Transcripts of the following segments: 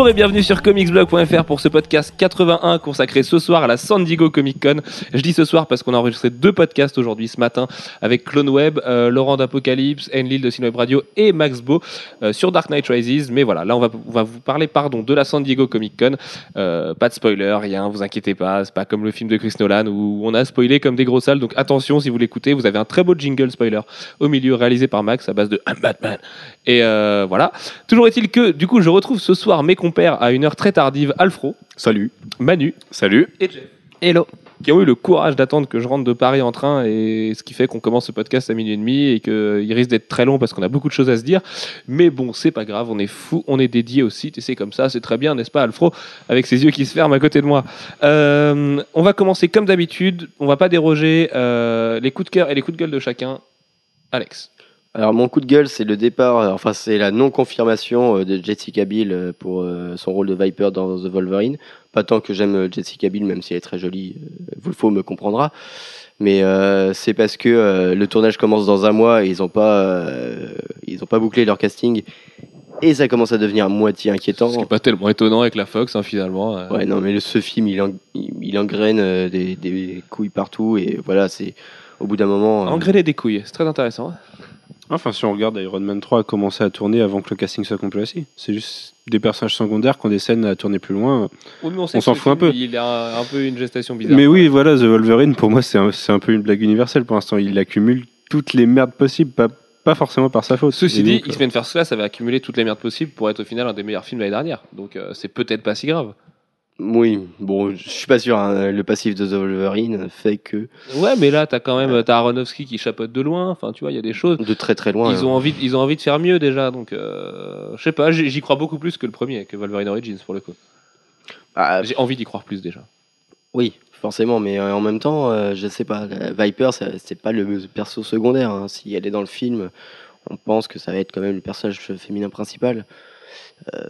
Bonjour et bienvenue sur comicsblog.fr pour ce podcast 81 consacré ce soir à la San Diego Comic Con. Je dis ce soir parce qu'on a enregistré deux podcasts aujourd'hui ce matin avec Clone Web, euh, Laurent d'Apocalypse, Enlil de Cineweb Radio et Max Beau euh, sur Dark Knight Rises. Mais voilà, là on va, vous parler pardon de la San Diego Comic Con. Euh, pas de spoiler, rien, vous inquiétez pas, c'est pas comme le film de Chris Nolan où on a spoilé comme des gros salles. Donc attention si vous l'écoutez, vous avez un très beau jingle spoiler au milieu réalisé par Max à base de I'm Batman. Et voilà. Toujours est-il que du coup je retrouve ce soir mes compères à une heure très tardive Alfro, Salut. Manu Salut. et Jeff. Hello. Qui ont eu le courage d'attendre que je rentre de Paris en train et ce qui fait qu'on commence ce podcast à minuit et demi et qu'il risque d'être très long parce qu'on a beaucoup de choses à se dire. Mais bon, c'est pas grave, on est fou, on est dédié au site et c'est comme ça, c'est très bien, n'est-ce pas, Alfro, avec ses yeux qui se ferment à côté de moi. Euh, on va commencer comme d'habitude, on va pas déroger euh, les coups de cœur et les coups de gueule de chacun. Alex. Alors mon coup de gueule, c'est le départ, euh, enfin c'est la non-confirmation euh, de Jessica Biel euh, pour son rôle de Viper dans The Wolverine. Pas tant que j'aime Jessica Biel, même si elle est très jolie, vous le faut me comprendra. Mais euh, c'est parce que euh, le tournage commence dans un mois et ils n'ont pas, euh, ils ont pas bouclé leur casting et ça commence à devenir à moitié inquiétant. Ce qui est pas tellement étonnant avec la Fox, hein, finalement. euh. Ouais, non, mais le- ce film, il, en- il, engraine des, des couilles partout et voilà, c'est au bout d'un moment. Engrainer des couilles, c'est très intéressant. Enfin, si on regarde, Iron Man 3 a commencé à tourner avant que le casting soit complet aussi. C'est juste des personnages secondaires qui ont des scènes à tourner plus loin. Oui, On s'en fout un peu. Il a un, un peu une gestation bizarre. Mais oui, voilà, The Wolverine, pour moi, c'est un, peu une blague universelle pour l'instant. Il accumule toutes les merdes possibles, pas, pas forcément par sa faute. Ceci dit, X-Men First Class avait accumulé toutes les merdes possibles pour être au final un des meilleurs films de l'année dernière. Donc euh, c'est peut-être pas si grave. Oui, bon, je suis pas sûr. hein, le passif de The Wolverine fait que Ouais, mais là, t'as quand même t'as Aronofsky qui chapeaute de loin. Enfin, tu vois, il y a des choses. de très très loin. Ils hein. ont, envie, ils ont envie de faire mieux déjà. Donc, euh, je sais pas, j'y crois beaucoup plus que le premier, que Wolverine Origins pour le coup. Ah, J'ai envie d'y croire plus déjà. oui, forcément, mais euh, en même temps, euh, je sais pas. Viper, c'est pas le perso secondaire. hein. Si elle est dans le film, on pense que ça va être quand même le personnage féminin principal. Euh,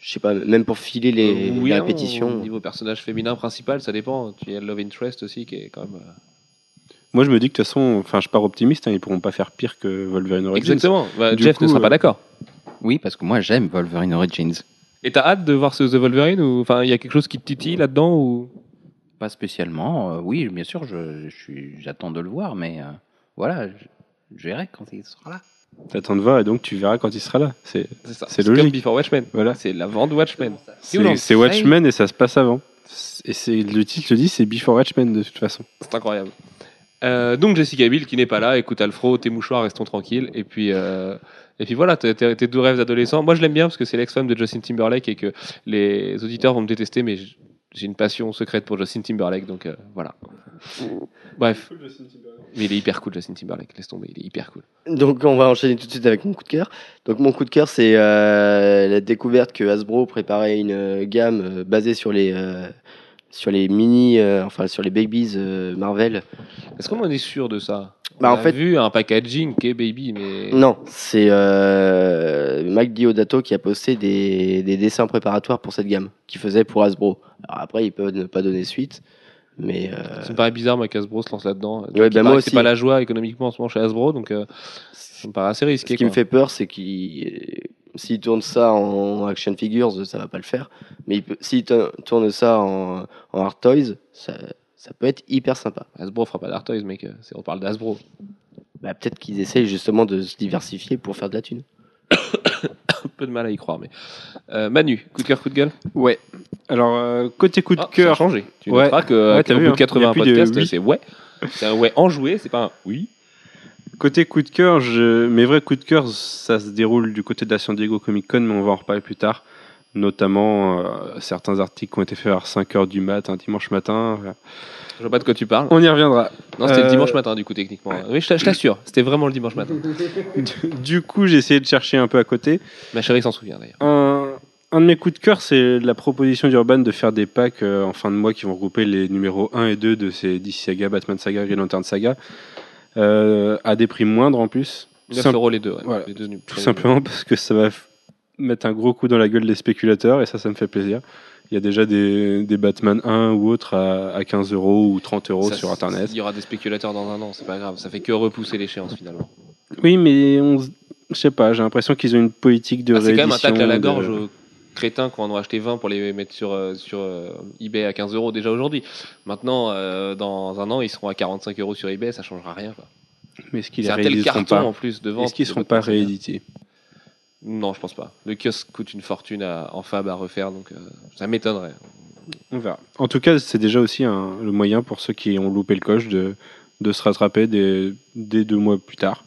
je sais pas, même pour filer les, Euh, oui, les hein, répétitions. Au niveau personnage féminin principal, ça dépend. Tu as le Love Interest aussi qui est quand même. euh, Moi, je me dis que de toute façon, enfin, je pars optimiste, hein, ils pourront pas faire pire que Wolverine Origins. Exactement. Bah, Jeff coup, ne sera euh, pas d'accord. Oui, parce que moi j'aime Wolverine Origins. Et t'as hâte de voir ce The Wolverine ou enfin il y a quelque chose qui te titille là-dedans ou? Pas spécialement. euh, oui, bien sûr, je, je suis, j'attends de le voir, mais euh, voilà, je, je verrai quand il sera là. T'attends de voir et donc tu verras quand il sera là. C'est c'est ça C'est comme logique. Before Watchmen. voilà. C'est la vente Watchmen. C'est. Watchmen et ça se passe avant. Et c'est le titre le dit, c'est Before Watchmen de toute façon. C'est incroyable. Euh, donc Jessica Biel qui n'est pas là, écoute Alfro, tes mouchoirs, restons tranquilles. Et puis euh, et puis voilà, tes, tes- deux rêves d'adolescent. Moi je l'aime bien parce que c'est l'ex-femme de Justin Timberlake et que les auditeurs vont me détester, mais j'ai une passion secrète pour Justin Timberlake, donc euh, voilà. Bref, mais il est hyper cool Justin Timberlake, laisse tomber, il est hyper cool. Donc on va enchaîner tout de suite avec mon coup de cœur. Donc mon coup de cœur c'est euh, la découverte que Hasbro préparait une euh, gamme euh, basée sur les euh, sur les mini euh, enfin sur les babies euh, Marvel. Est-ce qu'on en est sûr de ça? Bah, On en a fait- vu un packaging qui est baby, mais Non, c'est euh, Mike Diodato qui a posté des, des dessins préparatoires pour cette gamme qu'il faisait pour Hasbro. Alors après il peut ne pas donner suite, mais euh, ça me paraît bizarre moi qu'Hasbro se lance là-dedans. Ouais, bah, moi que C'est pas la joie économiquement en ce moment chez Hasbro, donc euh, ça me paraît assez risqué. ce qui me fait peur c'est qu'il s'il tourne ça en action figures ça va pas le faire, mais s'il tourne ça en, en art toys ça, ça peut être hyper sympa. Hasbro fera pas d'Art Toys, mec. euh, On parle d'Hasbro. Bah, peut-être qu'ils essayent justement de se diversifier pour faire de la thune. Un peu de mal à y croire, mais. Euh, Manu, coup de cœur, coup de gueule? Ouais. Alors, euh, côté coup de Ah, ça a cœur, changé. Tu Ouais. noteras que Ouais, t'as qu'au vu, bout hein. de 80 Il y a plus de podcasts, oui. c'est ouais. C'est un ouais enjoué, c'est pas un oui. Côté coup de cœur, je... mes vrais coups de cœur, ça se déroule du côté de la San Diego Comic Con, mais on va en reparler plus tard. Notamment euh, certains articles qui ont été faits vers 5h du mat, un dimanche matin. Voilà. Je vois pas de quoi tu parles. On y reviendra. Non, c'était le Euh, dimanche matin, du coup, techniquement. Oui, je t'a- je t'assure, c'était vraiment le dimanche matin. Du coup, j'ai essayé de chercher un peu à côté. Ma chérie s'en souvient d'ailleurs. Un, un de mes coups de cœur, c'est la proposition d'Urban de faire des packs euh, en fin de mois qui vont regrouper les numéros 1 et 2 de ces DC Saga, Batman Saga, Green Lantern Saga, à des prix moindres en plus. 9 Simple- euros les deux. ouais. voilà. Les deux Tout simplement parce que ça va mettre un gros coup dans la gueule des spéculateurs et ça, ça me fait plaisir. Il y a déjà des, des Batman 1 ou autres à, à 15 euros ou 30 euros Ça, sur Internet. Il y aura des spéculateurs dans un an, c'est pas grave. Ça fait que repousser l'échéance finalement. Oui, mais on, je sais pas, j'ai l'impression qu'ils ont une politique de Ah, c'est quand même un tacle à la de- gorge aux crétins qui en ont acheté 20 pour les mettre sur, euh, sur euh, eBay à 15 euros déjà aujourd'hui. Maintenant, euh, dans un an, ils seront à 45 euros sur eBay, ça changera rien. quoi. Mais est-ce qu'ils C'est un tel rééditeront carton pas en plus de vente. Est-ce qu'ils de seront pas réédités? Non, je pense pas. Le kiosque coûte une fortune à, en fab à refaire, donc euh, ça m'étonnerait. On verra. En tout cas, c'est déjà aussi un- le moyen pour ceux qui ont loupé le coche de, de se rattraper dès, dès deux mois plus tard.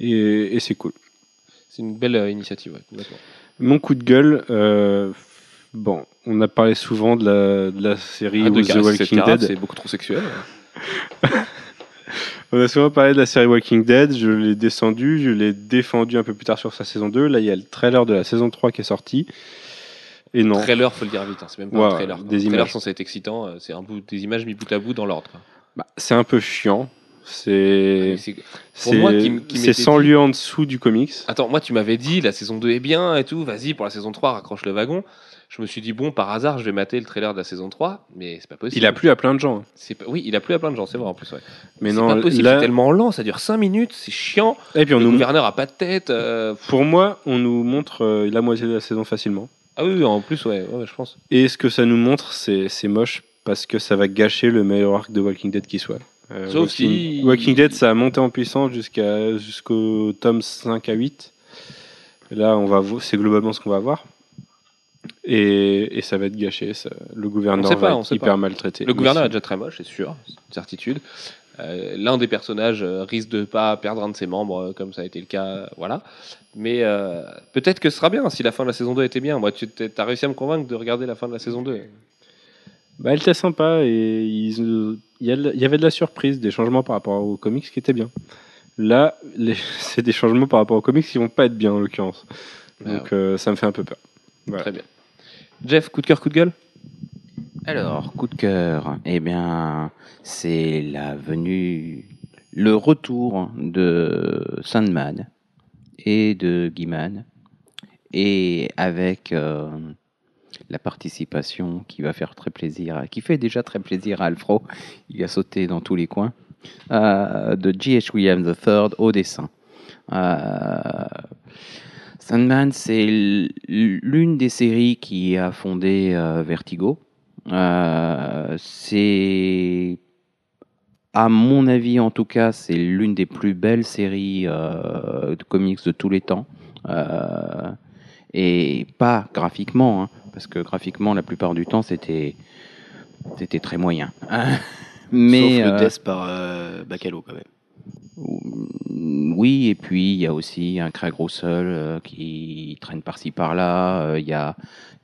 Et, et c'est cool. C'est une belle initiative, ouais, complètement. Mon coup de gueule, euh, bon, on a parlé souvent de la, de la série Ah, de The Walking Dead. c'est beaucoup trop sexuel. On a souvent parlé de la série Walking Dead, je l'ai descendu, je l'ai défendu un peu plus tard sur sa saison 2. Là, il y a le trailer de la saison 3 qui est sorti. Et non, Trailer, faut le dire vite, hein, c'est même pas Ouais, un trailer. des un trailer images. censé être excitant, euh, c'est un bout, des images mis bout à bout dans l'ordre. bah, c'est un peu chiant. C'est C'est- c'est- moi qui m- qui c'est m'étais 100 dit- lieux en dessous du comics. Attends, moi tu m'avais dit la saison 2 est bien et tout, vas-y pour la saison 3 raccroche le wagon. Je me suis dit bon par hasard je vais mater le trailer de la saison 3, mais c'est pas possible. Il a plu à plein de gens. hein. C'est Oui, il a plu à plein de gens, c'est vrai en plus. Ouais. Mais non, pas possible, là- c'est tellement lent, ça dure 5 minutes, c'est chiant. Et puis on le nous, gouverneur a pas de tête. euh, pour moi, on nous montre euh, la moitié de la saison facilement. Ah oui, en plus, ouais, ouais, je pense. Et ce que ça nous montre, c'est c'est moche parce que ça va gâcher le meilleur arc de Walking Dead qui soit. Euh, Sauf Walking, si- Walking Dead, ça a monté en puissance jusqu'à jusqu'au tome 5 à 8. Et là, on va c'est globalement ce qu'on va voir. Et, et ça va être gâché. ça- Le gouverneur On sait pas, va on être sait hyper pas. maltraité. Le gouverneur est déjà très moche, c'est sûr, c'est une certitude. Euh, L'un des personnages euh, risque de pas perdre un de ses membres, comme ça a été le cas, voilà. Mais euh, peut-être que ce sera bien si la fin de la saison 2 était bien. Moi, tu as réussi à me convaincre de regarder la fin de la saison 2. Bah, elle était sympa et ils, euh, il y, avait de la surprise, des changements par rapport aux comics qui étaient bien. Là, c'est des changements par rapport aux comics qui vont pas être bien en l'occurrence. Donc euh, ça me fait un peu peur. Voilà. Très bien. Jeff, coup de cœur, coup de gueule? Alors, coup de cœur, eh bien, c'est la venue, le retour de Sandman et de Guiman, et avec euh, la participation qui va faire très plaisir, qui fait déjà très plaisir à Alfro, il a sauté dans tous les coins, euh, de G.H. Williams III au dessin. Euh, Sandman, c'est l'une des séries qui a fondé euh, Vertigo. Euh, c'est, à mon avis en tout cas, c'est l'une des plus belles séries de comics de tous les temps. Et pas graphiquement, hein, parce que graphiquement, la plupart du temps, c'était, c'était très moyen. Mais, Sauf le euh, death par euh, Bacalo quand même. oui, et puis il y a aussi un Craig Russell euh, qui traîne par-ci par-là. Il y, a,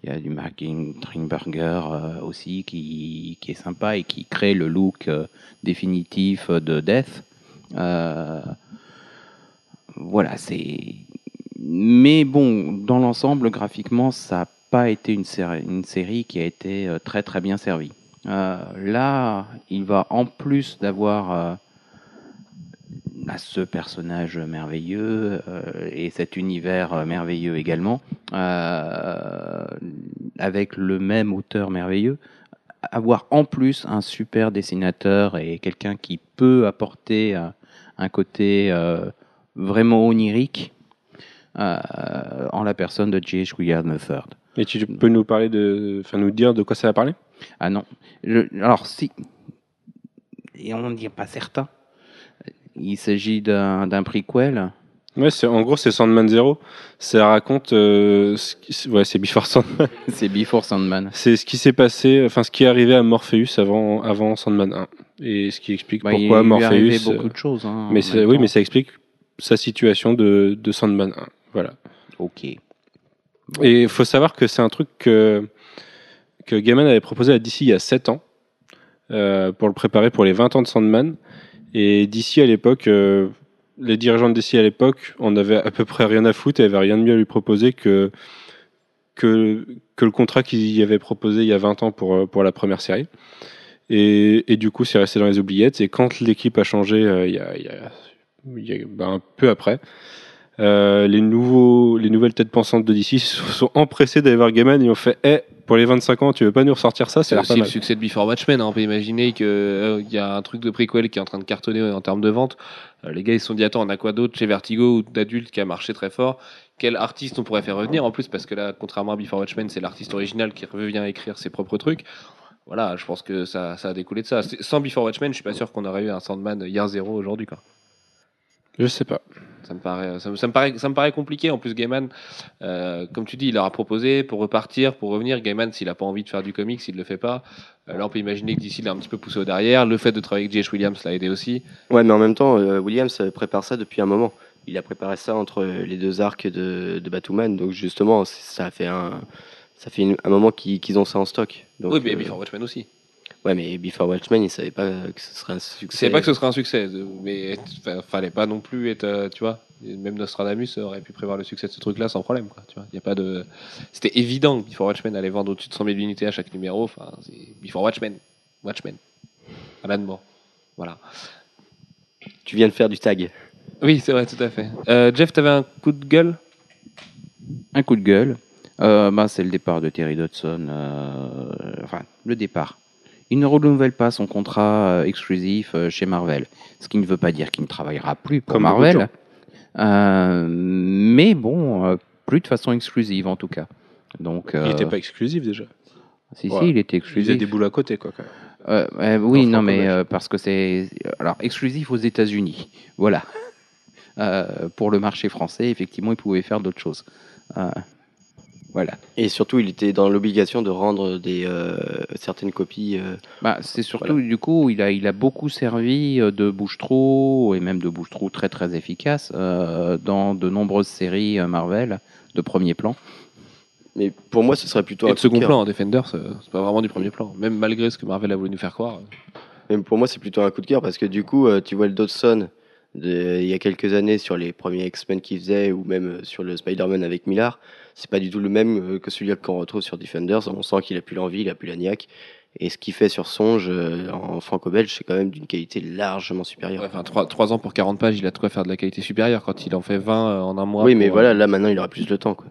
il y a du Martin Tringberger euh, aussi qui, qui est sympa et qui crée le look euh, définitif de Death. Euh, voilà, c'est. Mais bon, dans l'ensemble, graphiquement, ça pas été une série, une série qui a été euh, très très bien servie. Euh, là, il va en plus d'avoir euh, à ce personnage merveilleux et cet univers merveilleux également, avec le même auteur merveilleux, avoir en plus un super dessinateur et quelqu'un qui peut apporter un, côté vraiment onirique en la personne de J.H. Williams III. Et tu peux nous parler de, enfin nous dire de quoi ça va parler? Ah non. Je- alors, si. Et on n'est pas certain. Il s'agit d'un prequel. Ouais, c'est en gros c'est Sandman Zero. Ça raconte, euh, ce ouais, c'est Before Sandman. C'est Before Sandman. C'est ce qui s'est passé, enfin ce qui est arrivé à Morpheus avant, avant Sandman 1, et ce qui explique Bah, pourquoi il lui est arrivé Morpheus. beaucoup de choses. hein, mais oui, mais ça explique sa situation de, de Sandman 1. Voilà. Ok. Et il faut savoir que c'est un truc que, que Gaiman avait proposé à DC il y a 7 ans euh, pour le préparer pour les 20 ans de Sandman. Et DC à l'époque, euh, les dirigeants de DC à l'époque, on avait à peu près rien à foutre et avait rien de mieux à lui proposer que, que, le contrat qu'ils avait proposé il y a 20 ans pour, euh, pour la première série. Et, du coup, c'est resté dans les oubliettes. Et quand l'équipe a changé il y a- ben, un peu après, euh, les, nouveaux, les nouvelles têtes pensantes de DC sont empressées d'aller voir Gaiman et ont fait Eh, pour les 25 ans, tu veux pas nous ressortir ça? C'est aussi pas le succès de Before Watchmen. hein. On peut imaginer qu'il y a un truc de prequel qui est en train de cartonner en termes de vente. Euh, les gars, ils se sont dit Attends, on a quoi d'autre chez Vertigo ou d'adultes qui a marché très fort? Quel artiste on pourrait faire revenir en plus parce que là, contrairement à Before Watchmen, c'est l'artiste original qui revient écrire ses propres trucs. Voilà, je pense que ça, ça a découlé de ça. Sans Before Watchmen, je suis pas sûr qu'on aurait eu un Sandman Year Zero aujourd'hui. Quoi. Je sais pas. Ça me paraît, ça me, ça me paraît, ça me paraît compliqué. En plus, Gaiman, euh, comme tu dis, il leur a proposé pour repartir, pour revenir. Gaiman, s'il a pas envie de faire du comics, il le fait pas. Euh, là, on peut imaginer que d'ici, il a un petit peu poussé au derrière. Le fait de travailler avec J.H. Williams l'a aidé aussi. Ouais, mais en même temps, euh, Williams prépare ça depuis un moment. Il a préparé ça entre les deux arcs de, de Batwoman, donc justement, ça fait un, ça fait une- un moment qu'ils ont ça en stock. Donc, oui, mais euh, Before Watchmen aussi. Ouais, mais Before Watchmen, il savait pas que ce serait un succès. savais pas que ce serait un succès, mais fallait pas non plus être, euh, tu vois, même Nostradamus aurait pu prévoir le succès de ce truc-là sans problème, quoi. Tu vois, y a pas de, c'était évident que Before Watchmen allait vendre au-dessus de 100 000 unités à chaque numéro. Enfin, c'est Before Watchmen, Watchmen, Alan Moore, voilà. Tu viens de faire du tag. Oui, c'est vrai, tout à fait. Euh, Jeff, t'avais un coup de gueule? Un coup de gueule, euh, bah, c'est le départ de Terry Dodson. euh, enfin, le départ. Il ne renouvelle pas son contrat euh, exclusif euh, chez Marvel, ce qui ne veut pas dire qu'il ne travaillera plus pour Comme Marvel. Euh, mais bon, plus de façon exclusive en tout cas. Donc, Il n'était pas exclusif déjà. Si, Ouais. si, il était Il exclusif. faisait des boules à côté, quoi. quand même. Euh, euh, oui, non, mais euh, parce que c'est alors exclusif aux États-Unis. Voilà. Pour le marché français, effectivement, il pouvait faire d'autres choses. Voilà. Et surtout, il était dans l'obligation de rendre des, euh, certaines copies. euh, Bah, c'est surtout du coup, il a, il a beaucoup servi euh, de bouche-trou et même de bouche-trou très très efficace euh, dans de nombreuses séries Marvel de premier plan. Mais pour moi, ce serait plutôt Et un de second coup de cœur. plan, Defenders, c'est c'est pas vraiment du premier plan, même malgré ce que Marvel a voulu nous faire croire. Même pour moi, c'est plutôt un coup de cœur parce que du coup, euh, tu vois le Dodson de, il y a quelques années sur les premiers X-Men qu'il faisait ou même euh, sur le Spider-Man avec Millard, c'est pas du tout le même euh, que celui qu'on retrouve sur Defenders. On sent qu'il a plus l'envie, il a plus la niaque. Et ce qu'il fait sur Songe euh, en franco-belge, c'est quand même d'une qualité largement supérieure. Ouais, Enfin, 3, ans pour 40 pages, il a de quoi faire de la qualité supérieure quand il en fait 20 euh, en un mois. oui, mais pour, voilà, euh, là maintenant, il aura plus le temps. Quoi.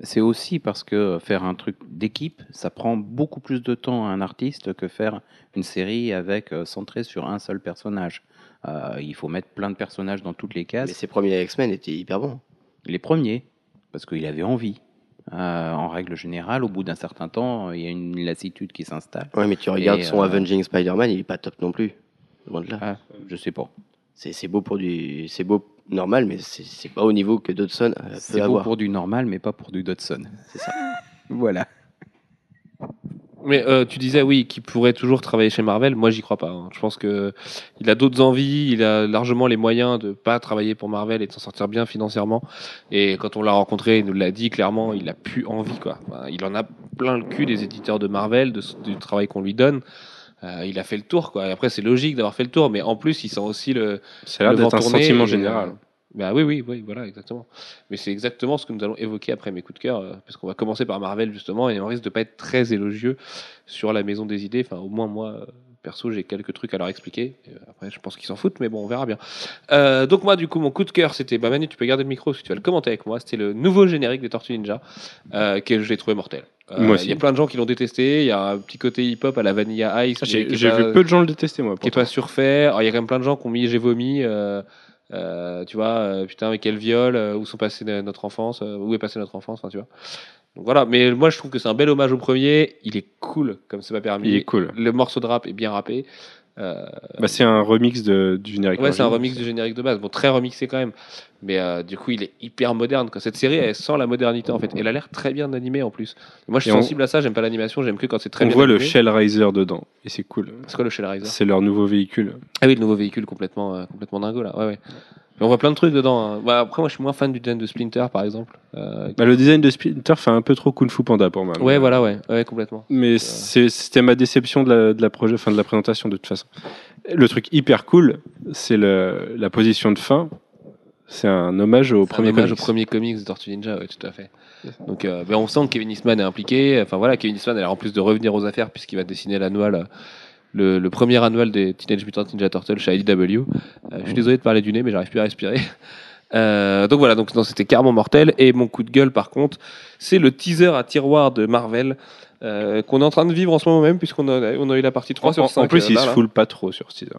C'est aussi parce que faire un truc d'équipe, ça prend beaucoup plus de temps à un artiste que faire une série avec centrée sur un seul personnage. Euh, il faut mettre plein de personnages dans toutes les Mais cases. ses premiers X-Men étaient hyper bons. Les premiers, parce qu'il avait envie. Euh, en règle générale, au bout d'un certain temps, il y a une lassitude qui s'installe. Ouais, mais tu regardes Et, son euh, Avenging Spider-Man, il est pas top non plus. Loin de là. Ah, je sais pas. C'est beau pour du, c'est beau normal, mais c'est pas au niveau que Dodson C'est beau pour du normal, mais pas pour du Dodson. C'est ça. Voilà. Mais euh, tu disais oui qu'il pourrait toujours travailler chez Marvel. Moi, j'y crois pas. hein. Je pense que il a d'autres envies. Il a largement les moyens de pas travailler pour Marvel et de s'en sortir bien financièrement. Et quand on l'a rencontré, il nous l'a dit clairement. Il a plus envie quoi. Il en a plein le cul des éditeurs de Marvel, de, du travail qu'on lui donne. Euh, il a fait le tour quoi. Et après, c'est logique d'avoir fait le tour, mais en plus, il sent aussi le Ça a l'air le d'être vent un tourner sentiment et, général. Bah oui, oui, oui, voilà, exactement. Mais c'est exactement ce que nous allons évoquer après mes coups de cœur, euh, parce qu'on va commencer par Marvel justement, et on risque de pas être très élogieux sur la Maison des Idées. Enfin, au moins moi, euh, perso, j'ai quelques trucs à leur expliquer. Et, euh, après, je pense qu'ils s'en foutent, mais bon, on verra bien. Euh, donc moi, du coup, mon coup de cœur, c'était, bah Manu, tu peux garder le micro, que tu vas le commenter avec moi. C'était le nouveau générique des Tortues Ninja, que je l'ai trouvé mortel. Il y a plein de gens qui l'ont détesté. Il y a un petit côté hip-hop à la Vanilla Ice. qui J'ai j'ai vu peu de gens le détester, moi. qui est pas surfait. Il y a quand même plein de gens qui ont mis j'ai vomi. Euh, tu vois, euh, putain, mais quel viol, euh, où sont passés no- notre enfance, où est passée notre enfance, enfin, tu vois. Donc voilà, mais moi je trouve que c'est un bel hommage au premier. Il est cool, comme c'est pas permis. Il est cool. Le morceau de rap est bien rappé. Bah, c'est un remix de, du générique. ouais, c'est un remix du générique de base. Bon, très remixé quand même. Mais euh, du coup, il est hyper moderne. Quoi. Cette série, elle sent la modernité en fait. Elle a l'air très bien animée en plus. Moi, je suis Et on- sensible à ça. J'aime pas l'animation. J'aime que quand c'est très On bien voit le animé. Shell Riser dedans. Et c'est cool. C'est quoi le Shell Riser? C'est leur nouveau véhicule. Ah oui, le nouveau véhicule complètement, euh, complètement dingo là. Ouais, ouais. Mais on voit plein de trucs dedans. hein. Bah, après, moi, je suis moins fan du design de Splinter, par exemple. Euh, Bah, le design de Splinter fait un peu trop Kung Fu Panda pour moi. ouais, Mais- voilà, ouais, ouais, complètement. Mais c'est- c'était ma déception de la, de la projet, enfin de la présentation de toute façon. Le truc hyper cool, c'est le- la position de fin. C'est un hommage au premier hommage au premier comics de Tortue Ninja, ouais, tout à fait. Donc, euh, ben, on sent que Kevin Eastman est impliqué. Enfin voilà, Kevin Eastman a l'air en plus de revenir aux affaires puisqu'il va dessiner l'annual, le, le premier annual des Teenage Mutant Ninja Turtles chez IDW. Euh, je suis désolé de parler du nez, mais j'arrive plus à respirer. Euh, donc voilà, donc c'était carrément mortel. Et mon coup de gueule, par contre, c'est le teaser à tiroir de Marvel euh, qu'on est en train de vivre en ce moment même puisqu'on a, on a eu la partie 3 En, sur 5. en plus, il là, se foule pas trop sur ce teaser.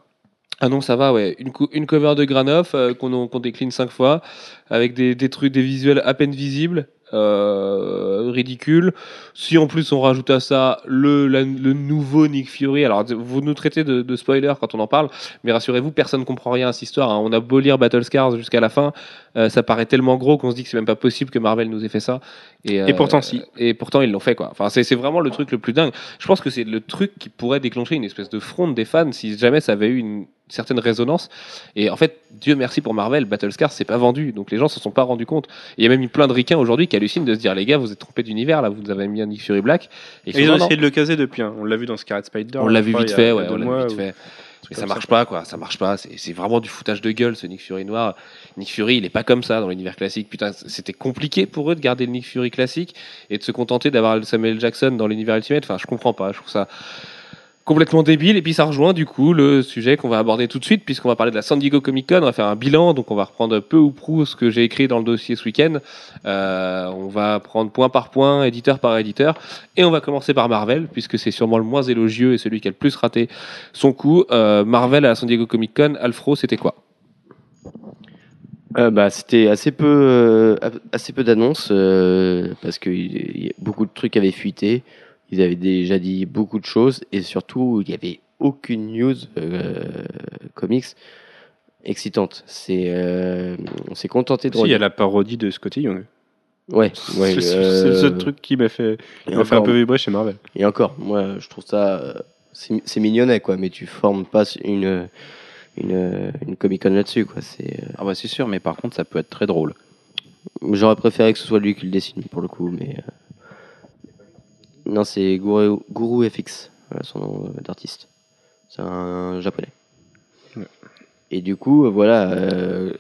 Ah non, ça va, ouais. Une, une cover de Granoff euh, qu'on décline cinq fois, avec des, des trucs, des visuels à peine visibles, euh, ridicules. Si en plus on rajoute à ça le, le nouveau Nick Fury, alors vous nous traitez de, de spoiler quand on en parle, mais rassurez-vous, personne ne comprend rien à cette histoire. hein. On a beau lire Battle Scars jusqu'à la fin, euh, ça paraît tellement gros qu'on se dit que c'est même pas possible que Marvel nous ait fait ça. Et, Et pourtant, si. Et pourtant ils l'ont fait quoi. Enfin c'est vraiment le truc le plus dingue. Je pense que c'est le truc qui pourrait déclencher une espèce de fronde des fans si jamais ça avait eu une certaine résonance. Et en fait, Dieu merci pour Marvel, Battle Scars c'est pas vendu, donc les gens s'en sont pas rendus compte. Il y a même eu plein de ricains aujourd'hui qui hallucinent de se dire les gars, vous êtes trompés d'univers là, vous nous avez mis un Nick Fury Black. Et, Et ils ont non. essayé de le caser depuis. hein. On l'a vu dans Scarlet Spider. On l'a vu vite fait, ouais, on l'a vu vite ou- fait. Mais ça marche pas, quoi. Ça marche pas. C'est vraiment du foutage de gueule, ce Nick Fury noir. Nick Fury, il est pas comme ça dans l'univers classique. Putain, c'était compliqué pour eux de garder le Nick Fury classique et de se contenter d'avoir Samuel Jackson dans l'univers Ultimate. Enfin, je comprends pas. Je trouve ça complètement débile. Et puis ça rejoint du coup le sujet qu'on va aborder tout de suite, puisqu'on va parler de la San Diego Comic Con. On va faire un bilan, donc on va reprendre peu ou prou ce que j'ai écrit dans le dossier ce week-end. Euh, on va prendre point par point, éditeur par éditeur, et on va commencer par Marvel, puisque c'est sûrement le moins élogieux et celui qui a le plus raté son coup. Euh, Marvel à la San Diego Comic Con, Alfro, c'était quoi? Euh, bah, c'était assez peu, euh, assez peu d'annonces euh, parce que beaucoup de trucs avaient fuité. Ils avaient déjà dit beaucoup de choses et surtout il n'y avait aucune news euh, comics excitante. C'est, euh, on s'est contenté de. Si, il y a la parodie de Scotty Young. Ouais, ouais. c'est euh, le seul truc qui m'a fait, et qui m'a fait un peu vibrer chez Marvel. Et encore, moi, je trouve ça, euh, c'est mignonnet, quoi. Mais tu formes pas une une, une Comic Con là-dessus, quoi. C'est, Ah bah c'est sûr, mais par contre ça peut être très drôle. j'aurais préféré que ce soit lui qui le dessine pour le coup, mais euh, non, c'est Guru, Guru FX, voilà son nom euh, d'artiste. C'est un japonais. Ouais. Et du coup, euh, voilà, euh,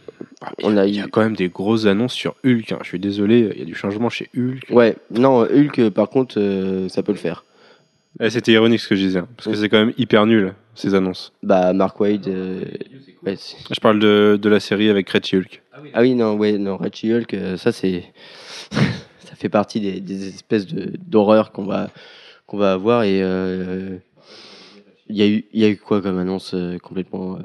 on a Il y a quand même des grosses annonces sur Hulk. hein. Je suis désolé, il y a du changement chez Hulk. Ouais, non, Hulk, par contre, euh, ça peut le faire. Eh, C'était ironique ce que je disais, hein, parce que c'est quand même hyper nul ces annonces. Bah, Mark Wade. euh, ouais, c'est- Je parle de, de la série avec Red Hulk. Ah oui, non, ouais, non, Red Hulk, euh, ça c'est, fait partie des, des espèces de d'horreur qu'on va qu'on va avoir et euh, il y a eu y a eu quoi comme annonce euh, complètement. euh,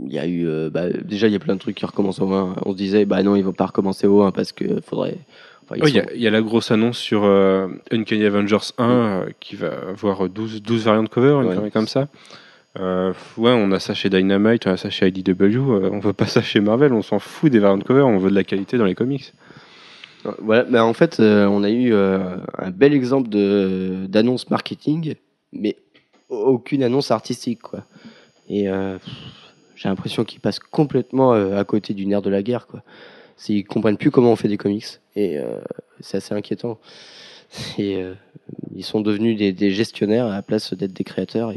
Il y a eu euh, bah, déjà il y a plein de trucs qui recommencent au 1. On se disait bah non ils vont pas recommencer au 1 parce que faudrait. enfin, Oh, Il y, a- il y a la grosse annonce sur euh, Uncanny Avengers 1 euh, qui va avoir 12, 12 variantes de cover, une Ouais. comme ça. Ouais, on a ça chez Dynamite, on a ça chez IDW, on veut pas ça chez Marvel, on s'en fout des variantes de cover, on veut de la qualité dans les comics. Voilà, mais en fait, euh, on a eu euh, un bel exemple d'annonce marketing, mais aucune annonce artistique, quoi. Et euh, j'ai l'impression qu'ils passent complètement à côté du nerf de la guerre, quoi. C'est- Ils comprennent plus comment on fait des comics, et c'est assez inquiétant. Et ils sont devenus des, gestionnaires à la place d'être des créateurs.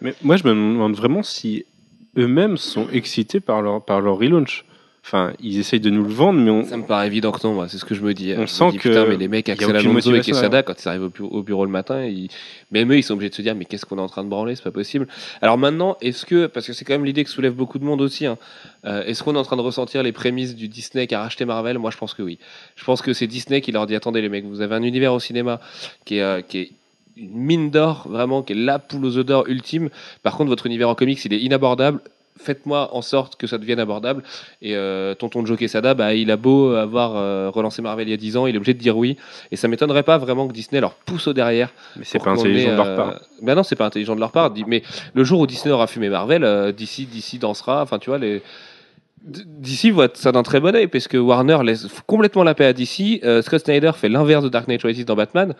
Mais moi, je me demande vraiment si eux-mêmes sont excités par leur, par leur relaunch. Enfin, ils essayent de nous le vendre, mais on, Ça me paraît évident que non, moi, c'est ce que je me dis. On Je me sent dis, que putain, mais les mecs, Axel Alonso et Quesada, quand ils arrivent au bureau le matin, ils... même eux, ils sont obligés de se dire, mais qu'est-ce qu'on est en train de branler, c'est pas possible. Alors maintenant, est-ce que, parce que c'est quand même l'idée que soulève beaucoup de monde aussi, hein, euh, est-ce qu'on est en train de ressentir les prémices du Disney qui a racheté Marvel? Moi, je pense que oui. Je pense que c'est Disney qui leur dit, attendez les mecs, vous avez un univers au cinéma qui est, euh, qui est une mine d'or, vraiment, qui est la poule aux œufs d'or ultime. Par contre, votre univers en comics, il est inabordable. Faites-moi en sorte que ça devienne abordable. Et euh, Tonton Joe Quesada, bah, il a beau avoir euh, relancé Marvel il y a 10 ans, il est obligé de dire oui. Et ça m'étonnerait pas vraiment que Disney leur pousse au derrière. mais c'est pas intelligent ait, de leur part. Ben non, c'est pas intelligent de leur part. Mais le jour où Disney aura fumé Marvel, euh, d'ici, d'ici dansera. Enfin, tu vois, les. DC voit ça d'un très bon oeil parce que Warner laisse complètement la paix à DC. Euh, Scott Snyder fait l'inverse de Dark Knight Rises dans Batman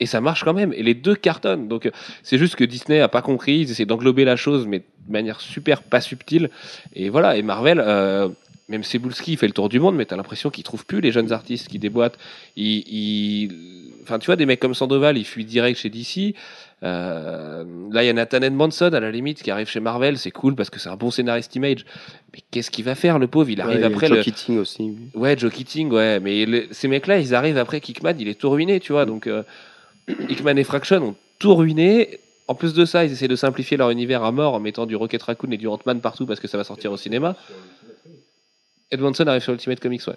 et ça marche quand même. Et les deux cartonnent. Donc euh, c'est juste que Disney a pas compris. Ils essaient d'englober la chose, mais de manière super pas subtile. Et voilà. Et Marvel, euh, même Cebulski, il fait le tour du monde, mais t'as l'impression qu'il trouve plus les jeunes artistes qui déboîtent. Il, il- Enfin, tu vois, des mecs comme Sandoval, il fuit direct chez DC. Euh, là, il y a Nathan Edmondson à la limite qui arrive chez Marvel, c'est cool parce que c'est un bon scénariste image. Mais qu'est-ce qu'il va faire, le pauvre? Il arrive Ouais, après Joe le. Keating aussi. Ouais, Joe Keating, ouais. Mais le- ces mecs-là, ils arrivent après Kickman, il est tout ruiné, tu vois. Donc, euh, Hickman et Fraction ont tout ruiné. En plus de ça, ils essaient de simplifier leur univers à mort en mettant du Rocket Raccoon et du Ant-Man partout parce que ça va sortir au cinéma. Edmondson arrive sur Ultimate Comics, ouais.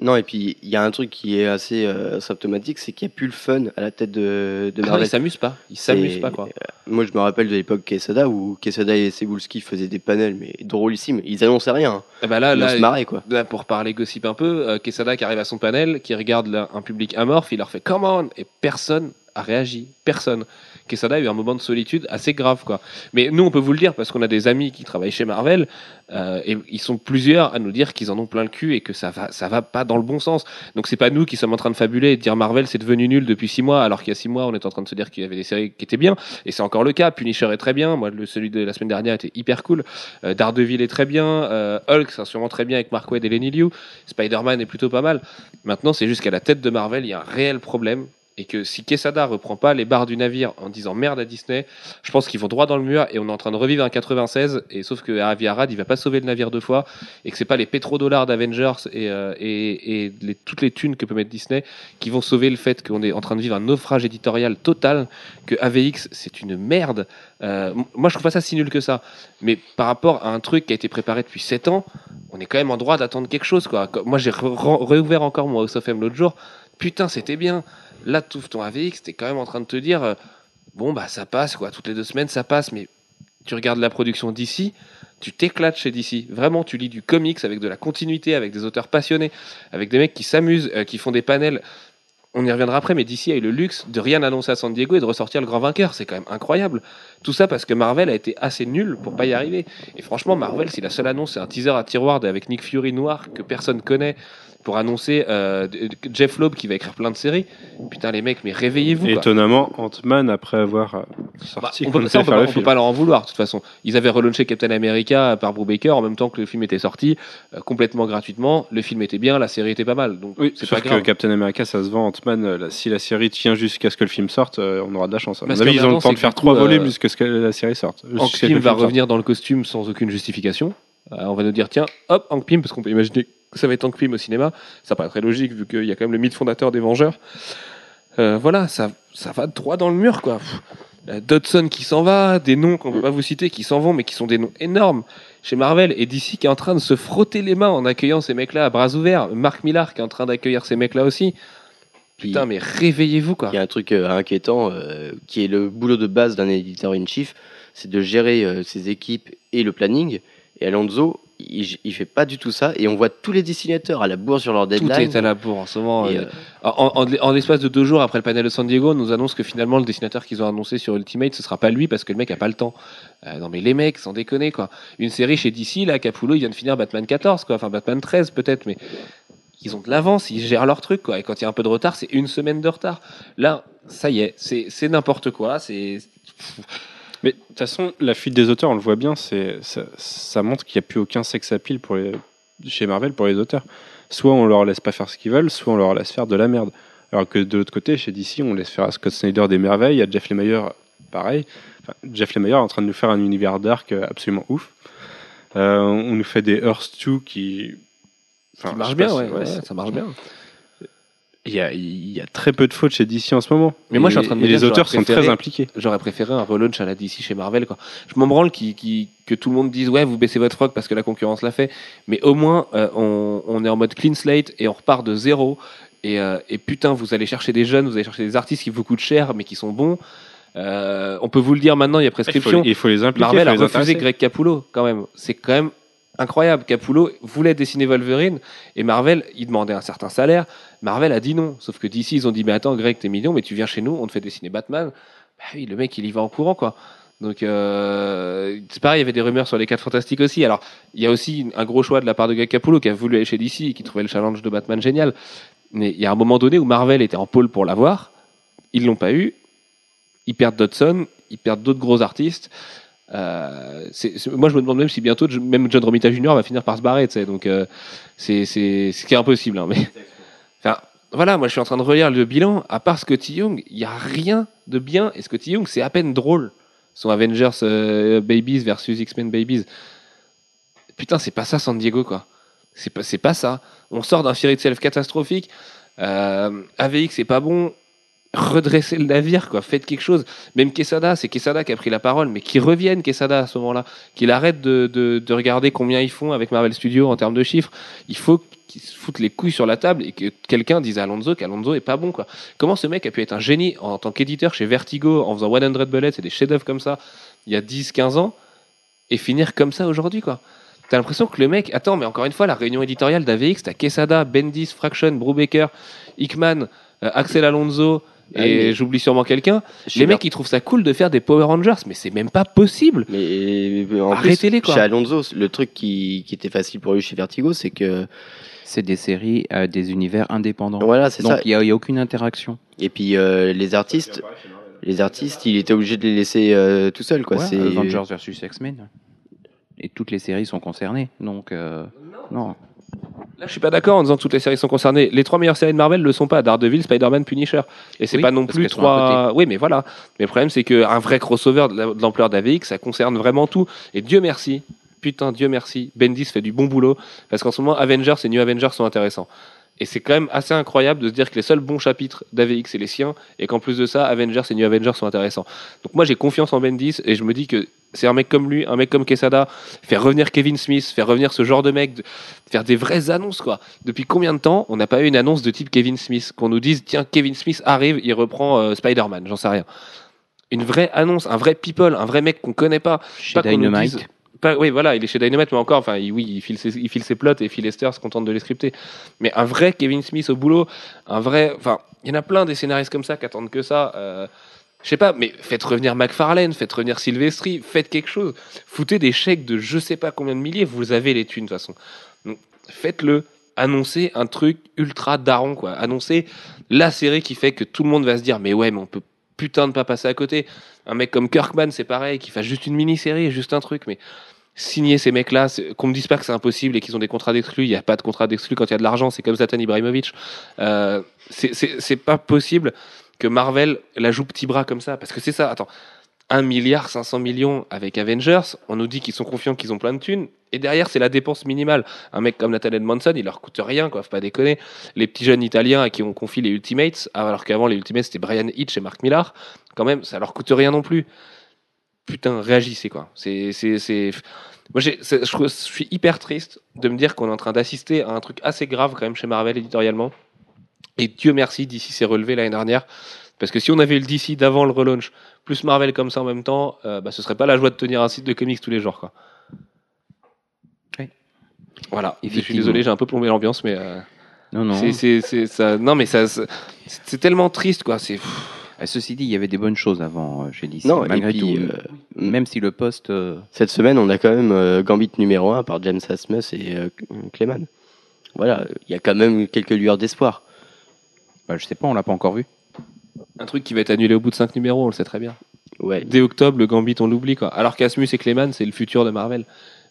Non, et puis il y a un truc qui est assez euh, symptomatique, c'est qu'il n'y a plus le fun à la tête de, de Ah non, Marvel. ils s'amusent pas. Ils s'amusent C'est- pas, quoi. Moi, je me rappelle de l'époque Quesada où Quesada et Cebulski faisaient des panels, mais drôlissimes. Ils annonçaient rien. Ah bah là, Ils là, se marraient, quoi. Là, pour parler gossip un peu, euh, Quesada qui arrive à son panel, qui regarde là, un public amorphe, il leur fait Come on Et personne a réagi. Personne. Quesada a eu un moment de solitude assez grave, quoi. Mais nous, on peut vous le dire parce qu'on a des amis qui travaillent chez Marvel euh, et ils sont plusieurs à nous dire qu'ils en ont plein le cul et que ça va, ça va pas dans le bon sens. Donc c'est pas nous qui sommes en train de fabuler et de dire Marvel c'est devenu nul depuis six mois alors qu'il y a six mois on était en train de se dire qu'il y avait des séries qui étaient bien et c'est encore le cas. Punisher est très bien. Moi, le, celui de la semaine dernière était hyper cool. Euh, Daredevil est très bien. Euh, Hulk, c'est sûrement très bien avec Mark Waid et Lenny Liu. Spider-Man est plutôt pas mal. Maintenant, c'est juste qu'à la tête de Marvel, il y a un réel problème. Et que si Quesada reprend pas les barres du navire en disant merde à Disney, je pense qu'ils vont droit dans le mur et on est en train de revivre un 96. Et sauf que Avi Arad, il va pas sauver le navire deux fois et que c'est pas les pétrodollars d'Avengers et, euh, et, les- toutes les thunes que peut mettre Disney qui vont sauver le fait qu'on est en train de vivre un naufrage éditorial total, que AVX c'est une merde. Euh, moi, je trouve pas ça si nul que ça. Mais par rapport à un truc qui a été préparé depuis 7 ans, on est quand même en droit d'attendre quelque chose. Quoi. Moi, j'ai réouvert encore mon House of M l'autre jour. Putain, c'était bien. Là, tout ton AVX, t'es quand même en train de te dire euh, bon, bah ça passe, quoi. Toutes les deux semaines, ça passe. Mais tu regardes la production d'ici, tu t'éclates chez DC. Vraiment, tu lis du comics avec de la continuité, avec des auteurs passionnés, avec des mecs qui s'amusent, euh, qui font des panels. On y reviendra après, mais DC a eu le luxe de rien annoncer à San Diego et de ressortir le grand vainqueur. C'est quand même incroyable. Tout ça parce que Marvel a été assez nul pour pas y arriver. Et franchement, Marvel, si la seule annonce c'est un teaser à tiroir avec Nick Fury noir que personne connaît pour annoncer euh, Jeff Loeb qui va écrire plein de séries, putain les mecs, mais réveillez-vous. Étonnamment, Ant-Man, après avoir euh, Bah, sorti, on peut, ça, on peut pas, le on peut film. pas leur en vouloir de toute façon. Ils avaient relaunché Captain America par Brubaker en même temps que le film était sorti, euh, complètement gratuitement. Le film était bien, la série était pas mal, donc Oui, c'est sauf pas que grave. Captain America, ça se vend. Ant-Man, euh, si la série tient jusqu'à ce que le film sorte, on aura de la chance. Avis, ils ont le temps, de faire que trois volumes jusqu'à ce que la série sorte. Hank ce que Pym va revenir dans le costume sans aucune justification. Euh, on va nous dire tiens, hop, Hank Pym, parce qu'on peut imaginer que ça va être Hank Pym au cinéma. Ça paraît très logique vu qu'il y a quand même le mythe fondateur des Vengeurs. Euh, voilà, ça, ça va droit dans le mur quoi. Pff, euh, Dodson qui s'en va, des noms qu'on peut pas vous citer qui s'en vont, mais qui sont des noms énormes chez Marvel et DC qui est en train de se frotter les mains en accueillant ces mecs-là à bras ouverts. Mark Millar qui est en train d'accueillir ces mecs-là aussi. Putain, mais réveillez-vous quoi. Il y a un truc euh, inquiétant euh, qui est le boulot de base d'un éditeur in chief, c'est de gérer euh, ses équipes et le planning. Et Alonso, il, il fait pas du tout ça. Et on voit tous les dessinateurs à la bourre sur leur Tout deadline. est à la bourre en ce moment. Et, En, en- en l'espace de deux jours après le panel de San Diego, on nous annonce que finalement le dessinateur qu'ils ont annoncé sur Ultimate, ce sera pas lui parce que le mec a pas le temps. Non mais les mecs, sans déconner quoi. Une série chez DC, là, Capullo, il vient de finir Batman 14 quoi, enfin Batman 13 peut-être, mais ils ont de l'avance, ils gèrent leur truc quoi. Et quand il y a un peu de retard, c'est une semaine de retard. Là, ça y est, c'est n'importe quoi. Mais de toute façon, la fuite des auteurs, on le voit bien, ça, montre qu'il n'y a plus aucun sex appeal pour chez Marvel pour les auteurs. Soit on leur laisse pas faire ce qu'ils veulent, soit on leur laisse faire de la merde. Alors que de l'autre côté, chez DC, on laisse faire à Scott Snyder des merveilles, à Jeff Lemire, pareil. Enfin, Jeff Lemire est en train de nous faire un univers dark absolument ouf. Euh, on nous fait des Earth 2 qui. Enfin, ça marche bien, ouais, ça marche bien. Il y, a, il y a très peu de fautes chez DC en ce moment. Mais moi, je suis en train de me et dire les auteurs sont très impliqués. J'aurais préféré un relaunch à la DC chez Marvel. Quoi. Je m'en branle qui, qui- que tout le monde dise ouais, vous baissez votre froc parce que la concurrence l'a fait. Mais au moins, euh, on, on est en mode clean slate et on repart de zéro. Et, euh, et putain, vous allez chercher des jeunes, vous allez chercher des artistes qui vous coûtent cher mais qui sont bons. Euh, on peut vous le dire maintenant, il y a Il faut, prescription. il faut les impliquer. Marvel a faut les refusé. Greg Capullo quand même. C'est quand même incroyable. Capullo voulait dessiner Wolverine et Marvel, il demandait un certain salaire. Marvel a dit non. Sauf que d'ici, ils ont dit mais attends, Greg, t'es mignon, mais tu viens chez nous, on te fait dessiner Batman. Bah oui, le mec, il y va en courant quoi. Donc euh, c'est pareil, il y avait des rumeurs sur les 4 fantastiques aussi. Alors il y a aussi un gros choix de la part de Greg Capullo qui a voulu aller chez DC et qui trouvait le challenge de Batman génial. Mais il y a un moment donné où Marvel était en pôle pour l'avoir, ils l'ont pas eu. Ils perdent Dodson, ils perdent d'autres gros artistes. Euh, moi, je me demande même si bientôt, même John Romita Jr. va finir par se barrer, tu sais. Donc, euh, c'est ce qui est impossible. hein, enfin, voilà, moi, je suis en train de relire le bilan. À part Scotty Young, il y a rien de bien. Et Scotty Young, c'est à peine drôle. Son Avengers euh, Babies versus X-Men Babies. Putain, c'est pas ça San Diego, quoi. C'est pas, ça. On sort d'un Fairy Self catastrophique. AVX, c'est pas bon. Redressez le navire, quoi. Faites quelque chose. Même Quesada, c'est Quesada qui a pris la parole, mais qui revienne Quesada à ce moment-là, qu'il arrête de, de, de regarder combien ils font avec Marvel Studios en termes de chiffres. Il faut qu'ils se foutent les couilles sur la table et que quelqu'un dise à Alonso qu'Alonso est pas bon, quoi. Comment ce mec a pu être un génie en tant qu'éditeur chez Vertigo en faisant 100 Bullets et des chefs-d'œuvre comme ça il y a 10-15 ans et finir comme ça aujourd'hui, quoi? T'as l'impression que le mec. Attends, mais encore une fois, la réunion éditoriale d'AVX, t'as Quesada, Bendis, Fraction, Brubaker, Hickman, euh, Axel Alonso, Ah, et mais- j'oublie sûrement quelqu'un. Les mecs, ils trouvent ça cool de faire des Power Rangers, mais c'est même pas possible. Mais mais en Arrêtez-les, plus, quoi. chez Alonso, le truc qui, qui était facile pour lui chez Vertigo, c'est que C'est des séries à des univers indépendants. voilà, c'est Donc ça. il n'y a, il y a aucune interaction. Et puis euh, les artistes, les artistes, il était obligé de les laisser euh, tout seul, quoi. Ouais, c'est Avengers versus X-Men. Et toutes les séries sont concernées. Donc, euh, non. Là, je suis pas d'accord en disant que toutes les séries sont concernées. Les trois meilleures séries de Marvel le sont pas Daredevil, Spider-Man, Punisher. Et c'est Oui, pas non plus trois. Oui, mais voilà. Mais le problème, c'est qu'un vrai crossover de l'ampleur d'AVX, ça concerne vraiment tout. Et Dieu merci, putain, Dieu merci, Bendis fait du bon boulot. Parce qu'en ce moment, Avengers et New Avengers sont intéressants. Et c'est quand même assez incroyable de se dire que les seuls bons chapitres d'AVX, c'est les siens. Et qu'en plus de ça, Avengers et New Avengers sont intéressants. Donc moi, j'ai confiance en Bendis et je me dis que c'est un mec comme lui, un mec comme Quesada, faire revenir Kevin Smith, faire revenir ce genre de mec, de- faire des vraies annonces quoi. Depuis combien de temps on n'a pas eu une annonce de type Kevin Smith qu'on nous dise tiens Kevin Smith arrive, il reprend euh, Spider-Man, j'en sais rien. Une vraie annonce, un vrai people, un vrai mec qu'on connaît pas. Chez Pas Dynamite, Oui voilà, il est chez Dynamite mais encore, enfin il- oui il file ses, plots et Phil Lester se contente de les scripter. Mais un vrai Kevin Smith au boulot, un vrai, enfin il y en a plein des scénaristes comme ça qui attendent que ça. euh, je sais pas, mais faites revenir McFarlane, faites revenir Sylvestri, faites quelque chose. Foutez des chèques de je sais pas combien de milliers, vous avez les thunes de toute façon. Donc faites-le, annoncez un truc ultra daron, quoi. Annoncez la série qui fait que tout le monde va se dire, mais ouais, mais on peut putain de pas passer à côté. Un mec comme Kirkman, c'est pareil, qui fasse juste une mini-série, juste un truc, mais signer ces mecs-là, qu'on me dise pas que c'est impossible et qu'ils ont des contrats d'exclus, il n'y a pas de contrat d'exclus quand il y a de l'argent, c'est comme Zlatan Ibrahimovic. Euh, c'est- pas possible que Marvel la joue petit bras comme ça, parce que c'est ça, attends. 1 milliard 500 millions avec Avengers, on nous dit qu'ils sont confiants qu'ils ont plein de thunes, et derrière c'est la dépense minimale. Un mec comme Nathan Edmondson, il leur coûte rien, quoi, faut pas déconner. Les petits jeunes italiens à qui on confie les Ultimates, alors qu'avant les Ultimates c'était Brian Hitch et Mark Millar, quand même ça leur coûte rien non plus. Putain, réagissez quoi. C'est... Moi je, suis hyper triste de me dire qu'on est en train d'assister à un truc assez grave quand même chez Marvel éditorialement. Et Dieu merci, DC s'est relevé l'année dernière. Parce que si on avait eu le DC d'avant le relaunch, plus Marvel comme ça en même temps, euh, bah, ce serait pas la joie de tenir un site de comics tous les jours. Quoi. Oui. Voilà. Je suis désolé, j'ai un peu plombé l'ambiance, mais euh, non, non. c'est, ça. Non, mais ça, c'est, tellement triste, quoi. C'est. Ceci dit, il y avait des bonnes choses avant euh, chez DC, Non, et malgré puis, tout. euh, Même si le poste. euh, cette semaine, on a quand même euh, Gambit numéro 1 par James Asmus et euh, Clayman. Voilà, il y a quand même quelques lueurs d'espoir. bah, je sais pas, on l'a pas encore vu. Un truc qui va être annulé au bout de 5 numéros, on le sait très bien. Ouais. Dès octobre, le Gambit, on l'oublie, quoi. Alors qu'Asmus et Clayman, c'est le futur de Marvel.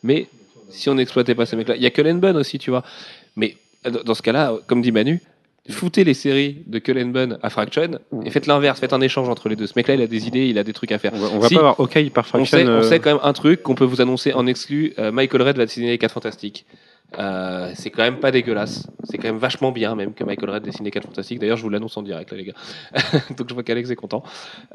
Mais si on n'exploitait pas ces mecs-là, il y a Cullen Bunn aussi, tu vois. Mais euh, dans ce cas-là, comme dit Manu, foutez les séries de Cullen Bunn à Fraction et faites l'inverse, faites un échange entre les deux. Ce mec-là, il a des idées, il a des trucs à faire. On va, on va Si. pas avoir OK par On Fraction. sait, on euh, sait quand même un truc qu'on peut vous annoncer en exclu. euh, Michael Red va dessiner les 4 Fantastiques. Euh, c'est quand même pas dégueulasse. C'est quand même vachement bien, même que Michael Red dessine les 4 Fantastiques. D'ailleurs, je vous l'annonce en direct, là, les gars. Donc, je vois qu'Alex est content.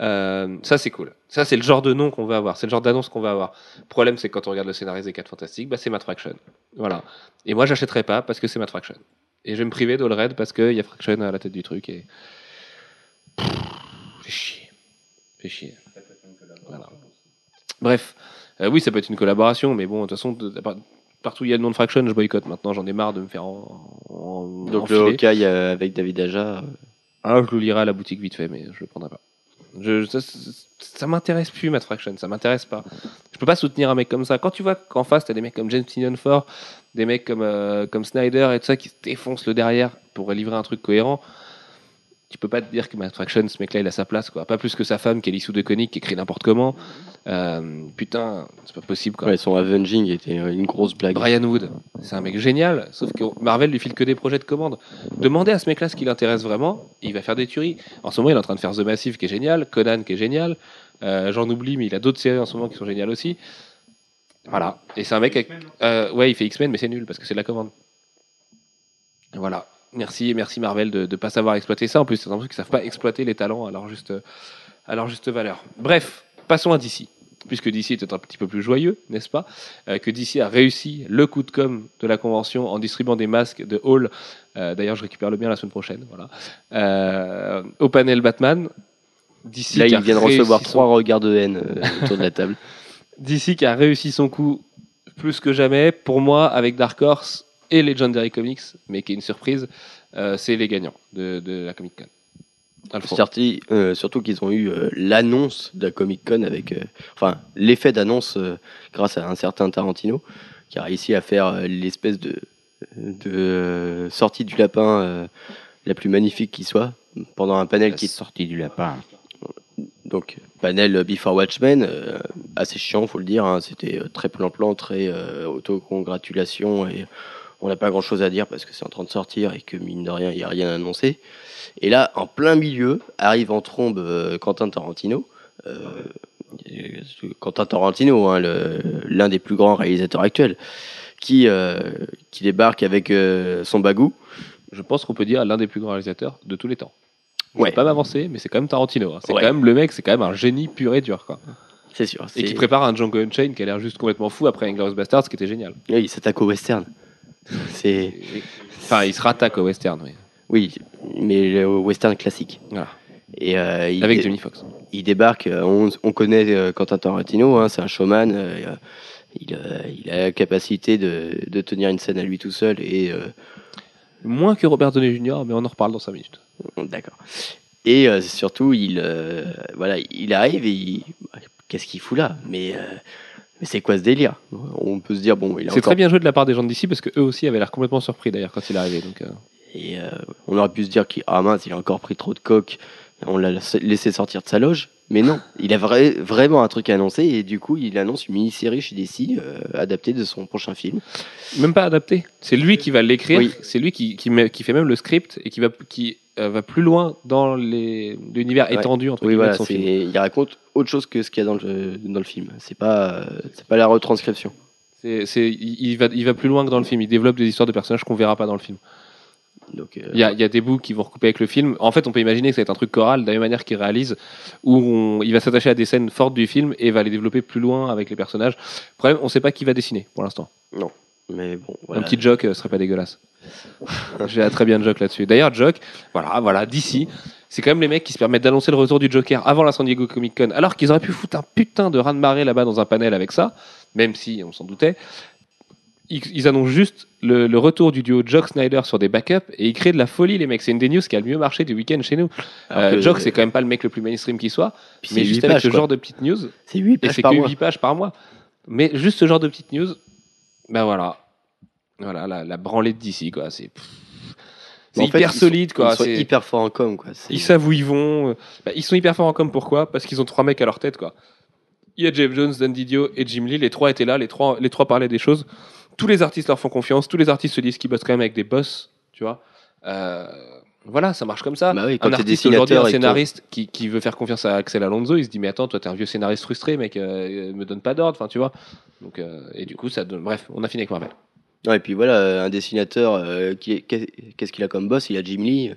Euh, ça, c'est cool. Ça, c'est le genre de nom qu'on va avoir. C'est le genre d'annonce qu'on va avoir. Le problème, c'est que quand on regarde le scénario des 4 Fantastiques, bah, c'est Matt Fraction. Voilà. Et moi, j'achèterai pas parce que c'est Matt Fraction. Et je vais me priver d'All Red parce qu'il y a Fraction à la tête du truc. Et. Pff, Fait chier. Fait chier. Voilà. Bref, Euh, oui, ça peut être une collaboration, mais bon, de toute façon, de- par- partout où il y a le nom de Fraction, je boycotte. Maintenant, j'en ai marre de me faire en, en- Donc le. Hawkeye euh, avec David Aja. euh, Ah, je le lirai à la boutique vite fait, mais je le prendrai pas. Je, ça, m'intéresse plus, Matt Fraction, ça m'intéresse pas. Je peux pas soutenir un mec comme ça. Quand tu vois qu'en face, t'as des mecs comme James Tynion Ford, des mecs comme, euh, comme Snyder et tout ça qui se défoncent le derrière pour livrer un truc cohérent, tu peux pas te dire que Matt Fraction, ce mec-là, il a sa place, quoi. Pas plus que sa femme qui est l'issue de Conic, qui écrit n'importe comment. Euh, putain, c'est pas possible, quoi. Ouais, son Avenging était une grosse blague. Brian Wood, c'est un mec génial, sauf que Marvel lui file que des projets de commande. Demandez à ce mec-là ce qui l'intéresse vraiment, et il va faire des tueries. En ce moment, il est en train de faire The Massive qui est génial, Conan qui est génial, euh, j'en oublie, mais il a d'autres séries en ce moment qui sont géniales aussi. Voilà, et c'est un mec avec... euh, ouais, il fait X-Men, mais c'est nul parce que c'est de la commande. Voilà. Merci, merci Marvel de ne pas savoir exploiter ça. En plus, c'est un truc qu'ils savent pas exploiter les talents à leur juste, à leur juste valeur. Bref, passons à DC. Puisque DC était un petit peu plus joyeux, n'est-ce pas? Euh, Que DC a réussi le coup de com de la convention en distribuant des masques de Hall. Euh, D'ailleurs, je récupère le bien la semaine prochaine. Voilà. Euh, au panel Batman. DC Là, qui a il vient de réussi recevoir son- trois regards de haine autour de la table. DC qui a réussi son coup plus que jamais. Pour moi, avec Dark Horse et Legendary Comics, mais qui est une surprise, euh, c'est les gagnants de, de la Comic Con. Euh, surtout qu'ils ont eu euh, l'annonce de la Comic Con avec, euh, enfin, l'effet d'annonce euh, grâce à un certain Tarantino qui a réussi à faire euh, l'espèce de, de euh, sortie du lapin euh, la plus magnifique qui soit pendant un panel La qui sortie du lapin. donc panel Before Watchmen euh, assez chiant faut le dire hein. c'était très plan-plan très euh, autocongratulation et on n'a pas grand chose à dire parce que c'est en train de sortir et que mine de rien il n'y a rien à annoncer et là en plein milieu arrive en trombe euh, Quentin Tarantino euh, Quentin Tarantino hein, l'un des plus grands réalisateurs actuels qui, euh, qui débarque avec son bagou Je pense qu'on peut dire l'un des plus grands réalisateurs de tous les temps. Je Ouais. pas m'avancer, mais c'est quand même Tarantino. hein. C'est Ouais. quand même le mec, c'est quand même un génie pur et dur. Quoi. c'est sûr Et qui prépare un Django Unchained qui a l'air juste complètement fou après Inglourious Basterds, ce qui était génial. oui, il s'attaque au western c'est Enfin, il se rattaque au western, oui. Oui, mais le western classique. Voilà. Et euh, il, Avec Jamie Foxx. il débarque, euh, on, on connaît euh, Quentin Tarantino, hein, c'est un showman, euh, il, euh, il a la capacité de, de tenir une scène à lui tout seul et Moins que Robert Downey Jr., mais on en reparle dans 5 minutes. d'accord. Et surtout, il voilà, il arrive et il, qu'est-ce qu'il fout là? Mais, mais c'est quoi ce délire? On peut se dire bon, il a C'est encore très bien joué de la part des gens d'ici parce que eux aussi avaient l'air complètement surpris d'ailleurs quand il est arrivé. Donc, euh, Et euh, on aurait pu se dire qu'il ah mince, il a encore pris trop de coke. On l'a laissé sortir de sa loge. Mais non, il a vra- vraiment un truc à annoncer et du coup, il annonce une mini-série chez DC euh, adaptée de son prochain film. même pas adapté. C'est lui qui va l'écrire. Oui. C'est lui qui, qui, met- qui fait même le script et qui va, qui, euh, va plus loin dans l'univers Ouais. étendu entre Oui, voilà, de son film. il raconte autre chose que ce qu'il y a dans le, dans le film. C'est pas, euh, c'est pas la retranscription. C'est, il, va, il va plus loin que dans le film. Il développe des histoires de personnages qu'on verra pas dans le film. Donc, euh, Il y, a, il y a des bouts qui vont recouper avec le film. En fait, on peut imaginer que ça va être un truc choral, de la même manière qu'il réalise, où on- il va s'attacher à des scènes fortes du film et va les développer plus loin avec les personnages. Problème, on sait pas qui va dessiner pour l'instant. Mais bon, voilà. Un petit joke euh, serait pas dégueulasse. J'ai un très bien de joke là-dessus. D'ailleurs, joke, voilà, voilà, d'ici, c'est quand même les mecs qui se permettent d'annoncer le retour du Joker avant la San Diego Comic Con, alors qu'ils auraient pu foutre un putain de raz de marée là-bas dans un panel avec ça, même si on s'en doutait. Ils, ils annoncent juste le, le retour du duo Jock Snyder sur des backups et ils créent de la folie, les mecs. C'est une des news qui a le mieux marché du week-end chez nous. Euh, Jock, c'est quand même pas le mec le plus mainstream qui soit, mais juste avec pages, ce quoi. genre de petites news, C'est 8 et pages par que mois. 8 pages par mois. Mais juste ce genre de petites news, ben voilà. Voilà, la, de DC, quoi. C'est c'est En fait, hyper sont- solide, quoi. Ils sont C'est- hyper forts en com, quoi. C'est- Ils savent où ils vont. euh, bah, ils sont hyper forts en com, pourquoi? Parce qu'ils ont trois mecs à leur tête, quoi. Il y a Jeff Jones, Dan Didio et Jim Lee. Les trois étaient là, les trois, les trois parlaient des choses. Tous les artistes leur font confiance. Tous les artistes se disent qu'ils bossent quand même avec des boss, tu vois. Euh, voilà, ça marche comme ça. Bah oui, quand un artiste aujourd'hui, un scénariste qui, qui veut faire confiance à Axel Alonso, il se dit mais attends, toi t'es un vieux scénariste frustré, mec, euh, me donne pas d'ordre, enfin tu vois. Donc euh, et du coup ça donne. Bref, on a fini avec Marvel. Ouais, et puis voilà, euh, un dessinateur, euh, qui qu'est-ce qu'il a comme boss? Il a Jim Lee.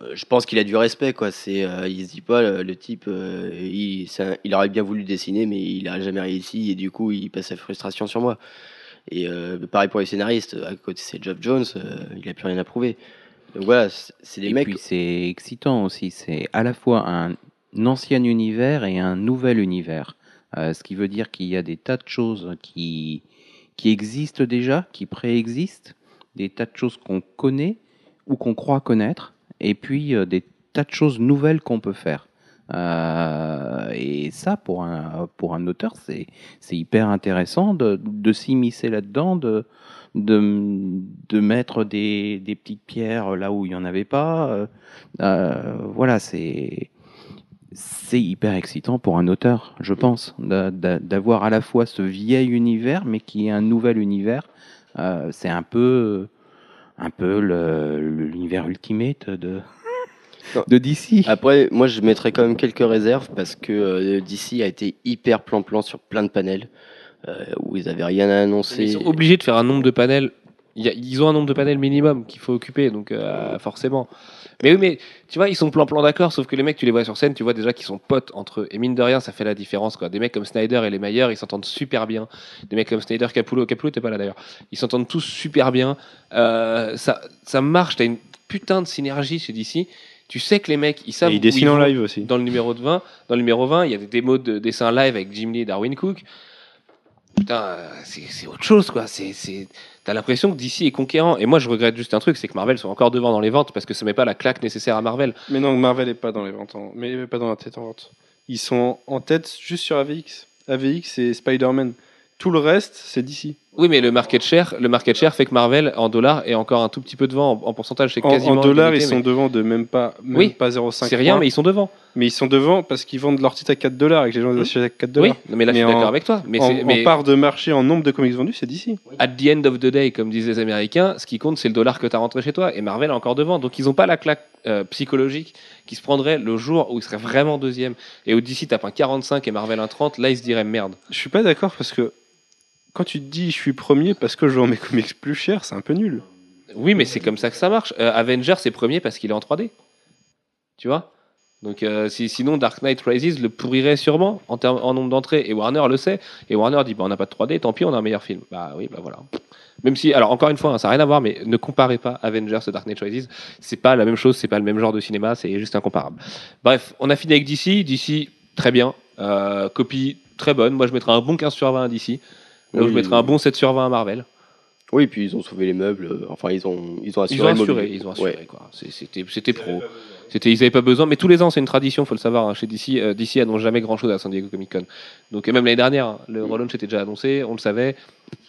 Euh, je pense qu'il a du respect, quoi. C'est, euh, il se dit pas, le, le type, euh, il, il aurait bien voulu dessiner, mais il a jamais réussi, et du coup, il passe sa frustration sur moi. Et euh, pareil pour les scénaristes, à côté c'est Geoff Jones, euh, il a plus rien à prouver. Donc voilà, c'est c'est des Et mecs. puis c'est excitant aussi, c'est à la fois un ancien univers et un nouvel univers. Euh, ce qui veut dire qu'il y a des tas de choses qui, qui existent déjà, qui préexistent, des tas de choses qu'on connaît ou qu'on croit connaître, et puis euh, des tas de choses nouvelles qu'on peut faire. Euh, et ça, pour un, pour un auteur, c'est c'est hyper intéressant de, de s'immiscer là-dedans, de, de, de mettre des, des petites pierres là où il n'y en avait pas. Euh, euh, voilà, c'est c'est hyper excitant pour un auteur, je pense, d'a- d'a- d'avoir à la fois ce vieil univers, mais qui est un nouvel univers. Euh, c'est un peu, un peu l'univers ultimate de, de DC. Après, moi, je mettrais quand même quelques réserves parce que euh, DC a été hyper plan-plan sur plein de panels où ils avaient rien à annoncer. Ils sont obligés de faire un nombre de panels ils ont un nombre de panels minimum qu'il faut occuper, donc euh, forcément. Mais oui, mais tu vois, ils sont plan-plan d'accord, sauf que les mecs, tu les vois sur scène, tu vois déjà qu'ils sont potes entre eux. Et mine de rien, ça fait la différence, quoi. Des mecs comme Snyder et les meilleurs, ils s'entendent super bien. Des mecs comme Snyder, Capullo, Capullo, t'es pas là d'ailleurs. Ils s'entendent tous super bien. Euh, ça, ça marche, t'as une putain de synergie chez DC. Tu sais que les mecs, ils savent Et il où dessine en live aussi. Dans le numéro de 20, dans le numéro 20, il y a des démos de dessin live avec Jim Lee et Darwin Cook. Putain, euh, c'est autre chose, quoi. T'as l'impression que DC est conquérant. Et moi, je regrette juste un truc, c'est que Marvel soit encore devant dans les ventes parce que ça met pas la claque nécessaire à Marvel. Mais non, Marvel est pas dans les ventes, en- mais pas dans la tête en vente. Ils sont en tête juste sur AVX. AVX et Spider-Man. Tout le reste, c'est DC. Oui, mais le market share, le market share fait que Marvel en dollars est encore un tout petit peu devant en, en pourcentage. C'est En, quasiment en dollars, ils sont mais- devant de même pas, même Oui, pas 0,5 C'est rien, points. mais ils sont devant. Mais ils sont devant parce qu'ils vendent leur titre à 4 dollars et que les gens les Hmm. achètent à 4 Oui, dollars. non, mais là, je Mais suis d'accord en- avec toi. Mais, en, c'est, en mais part de marché, en nombre de comics vendus, c'est DC. at the end of the day, comme disent les Américains, ce qui compte, c'est le dollar que tu as rentré chez toi. Et Marvel est encore devant. Donc, ils n'ont pas la claque euh, psychologique qui se prendrait le jour où ils seraient vraiment deuxième. Et où DC tape un 45 et Marvel un 30, là, ils se diraient merde. Je suis pas d'accord parce que quand tu te dis je suis premier parce que je vends mes comics plus cher, c'est un peu nul. Oui, mais c'est comme ça que ça marche. Euh, Avengers est premier parce qu'il est en 3D. Tu vois? Donc, euh, si, sinon, Dark Knight Rises le pourrirait sûrement en, termes- en nombre d'entrées. Et Warner le sait. Et Warner dit bah, on n'a pas de 3D, tant pis, on a un meilleur film. Bah oui, bah voilà. Même si, alors encore une fois, hein, ça n'a rien à voir, mais ne comparez pas Avengers et Dark Knight Rises. C'est pas la même chose, c'est pas le même genre de cinéma, c'est juste incomparable. Bref, on a fini avec DC. DC, très bien. Euh, copie très bonne. Moi, je mettrais un bon 15 sur 20 à DC. Donc, Oui. je mettrais un bon 7 sur 20 à Marvel. Oui, puis ils ont sauvé les meubles. euh, Enfin, ils ont, ils ont assuré. Ils ont assuré, ils ont assuré Ouais. quoi. C'était, c'était pro. C'était, ils n'avaient pas besoin, mais tous les ans c'est une tradition, faut le savoir. hein, chez DC, euh, DC annonce jamais grand chose à San Diego Comic Con. Donc et même l'année dernière, hein, le relaunch était déjà annoncé, on le savait.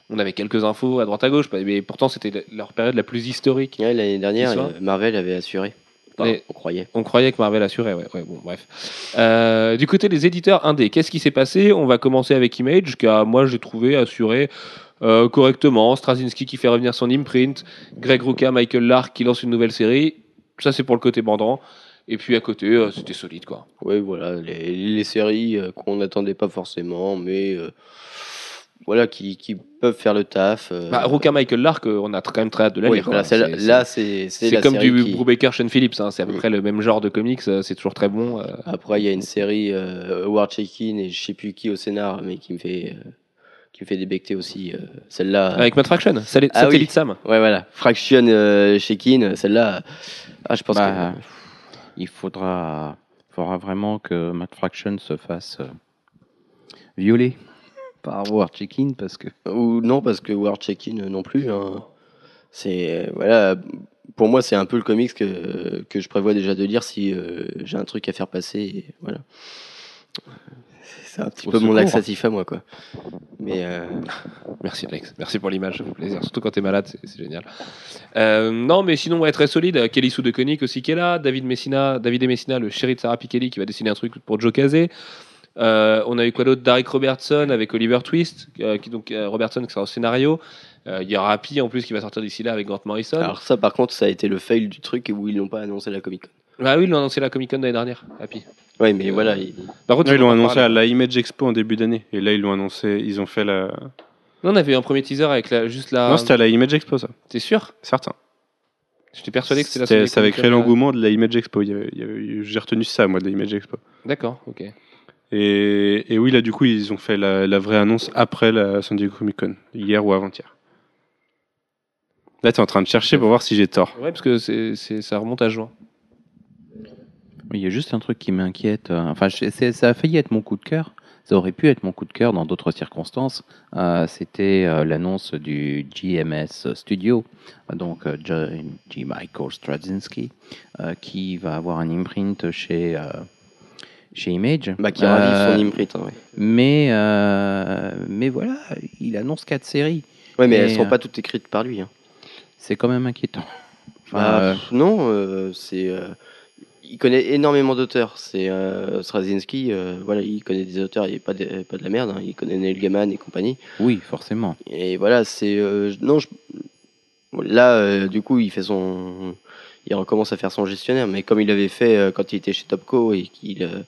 On avait quelques infos à droite à gauche, mais pourtant c'était leur période la plus historique. Ouais, L'année dernière, euh, Marvel avait assuré. Enfin, on croyait. On croyait que Marvel assurait, ouais, ouais, bon, bref. Euh, du côté des éditeurs indés, qu'est-ce qui s'est passé? On va commencer avec Image, qui a, moi, j'ai trouvé assuré euh, correctement. Straczynski qui fait revenir son imprint, Greg Rucka, Michael Lark qui lance une nouvelle série. Ça, c'est pour le côté bandant. Et puis à côté, euh, c'était solide, quoi. Oui, voilà, les, les séries qu'on n'attendait pas forcément, mais voilà, qui, qui peuvent faire le taf. euh, Bah, Rucka, Michael Lark, euh, on a quand même très hâte de la oui, lire. voilà, là, c'est c'est comme série du qui- Brubaker, Sean Phillips. hein, C'est à peu près le même genre de comics. euh, C'est toujours très bon. euh. Après, il y a une série euh, Howard Chaykin et je sais plus qui au scénar, mais qui me fait, euh, qui me fait débecter aussi. euh, celle-là. Avec Matt Fraction, Sal- Ah Satellite oui. Sam. Ouais, voilà. Fraction euh, Chaykin, celle-là. Ah, je pense Bah, il faudra, faudra vraiment que Matt Fraction se fasse euh, violer par War Chicken parce que. Ou non, parce que Howard Chaykin euh, non plus. hein. C'est. euh, voilà. Pour moi, c'est un peu le comics que, que je prévois déjà de lire si euh, j'ai un truc à faire passer. et voilà. C'est un petit Au peu mon secours. laxatif à moi, quoi. Mais. euh, Merci Alex, merci pour l'image, ça fait plaisir. Surtout quand t'es malade, c'est génial. Euh, non, mais sinon, ouais, très solide. Kelly Sue de Koenig aussi qui est là. David Messina, David et Messina, le chéri de Sarah Pikeli qui va dessiner un truc pour Joe Casey. Euh, on a eu quoi d'autre? Derek Robertson avec Oliver Twist, euh, qui donc euh, Robertson qui sera au scénario. Euh, Il y aura Happy en plus qui va sortir d'ici là avec Grant Morrison. Alors, ça, par contre, ça a été le fail du truc où ils n'ont pas annoncé la Comic Con. ah oui, ils l'ont annoncé à la Comic Con l'année dernière. Happy. Ouais, mais Euh, voilà. il- Par contre, ils l'ont annoncé à la Image Expo en début d'année. Et là, ils l'ont annoncé. Ils ont fait la. Non, on avait eu un premier teaser avec la, juste la. Non, c'était à la Image Expo, ça. T'es sûr? Certain. J'étais persuadé que c'était la Ça avait créé l'engouement de la Image Expo. Il y avait- il y avait- J'ai retenu ça, moi, de la Image Expo. D'accord, ok. Et, et oui, là, du coup, ils ont fait la, la vraie annonce après la San Diego Comic Con, hier ou avant-hier. Là, tu es en train de chercher pour voir si j'ai tort. Ouais, parce que c'est, c'est- ça remonte à juin. il y a juste un truc qui m'inquiète. euh, Enfin, c'est- ça a failli être mon coup de cœur. Ça aurait pu être mon coup de cœur dans d'autres circonstances. Euh, C'était euh, l'annonce du GMS Studio, donc euh. G. Michael Straczynski, euh, qui va avoir un imprint chez, euh, chez Image. Bah, qui ravive Euh, son imprint. hein, ouais. mais, euh, mais voilà, il annonce quatre séries. Ouais, mais et, elles sont euh, pas toutes écrites par lui. hein. C'est quand même inquiétant. Enfin, Bah, pff, non, euh, c'est. il connaît énormément d'auteurs. C'est Straczynski, voilà, il connaît des auteurs, il est pas de, pas de la merde. hein, Il connaît Neil Gaiman et compagnie. oui, forcément. Et voilà, c'est. non, je- là, du coup, il fait son. Il recommence à faire son gestionnaire, mais comme il avait fait euh, quand il était chez Topco et qu'il euh,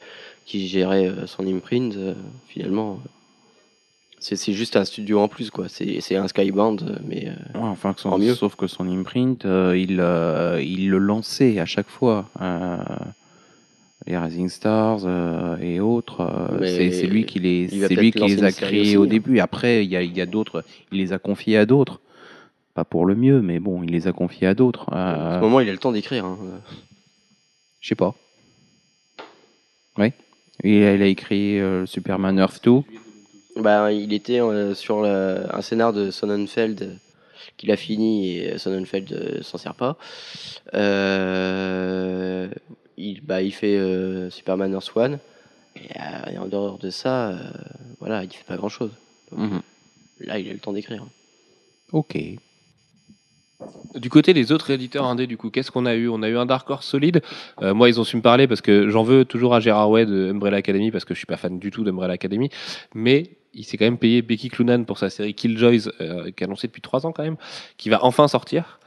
qu'il gérait euh, son imprint, finalement. C'est juste un studio en plus, quoi. C'est un Skybound, mais euh, Ouais, enfin, que son- mieux. sauf que son imprint, euh, il, euh, il le lançait à chaque fois. Les Rising Stars et autres, c'est lui qui les, lui qui les a créés aussi, au hein. début. Après, il y a, y a d'autres, il les a confiés à d'autres. Pas pour le mieux, mais bon, il les a confiés à d'autres. en Euh, ce moment, il a le temps d'écrire. hein. Je sais pas. Oui. Il a, il a écrit euh, Superman Earth 2. Bah, il était euh, sur le- un scénar de Sonnenfeld euh, qu'il a fini et Sonnenfeld euh, s'en sert pas. Euh, il, bah, il fait euh, Superman Earth One. Et, euh, et en dehors de ça, euh, voilà, il fait pas grand chose. Mhm. Là, il a le temps d'écrire. Ok. Du côté des autres éditeurs indés, du coup, qu'est-ce qu'on a eu? On a eu un Dark Horse solide. Euh, moi, ils ont su me parler parce que j'en veux toujours à Gérard Way de Umbrella Academy parce que je suis pas fan du tout d'Umbrella Academy. Mais il s'est quand même payé Becky Cloonan pour sa série Killjoys, euh, qui est annoncée depuis trois ans quand même, qui va enfin sortir.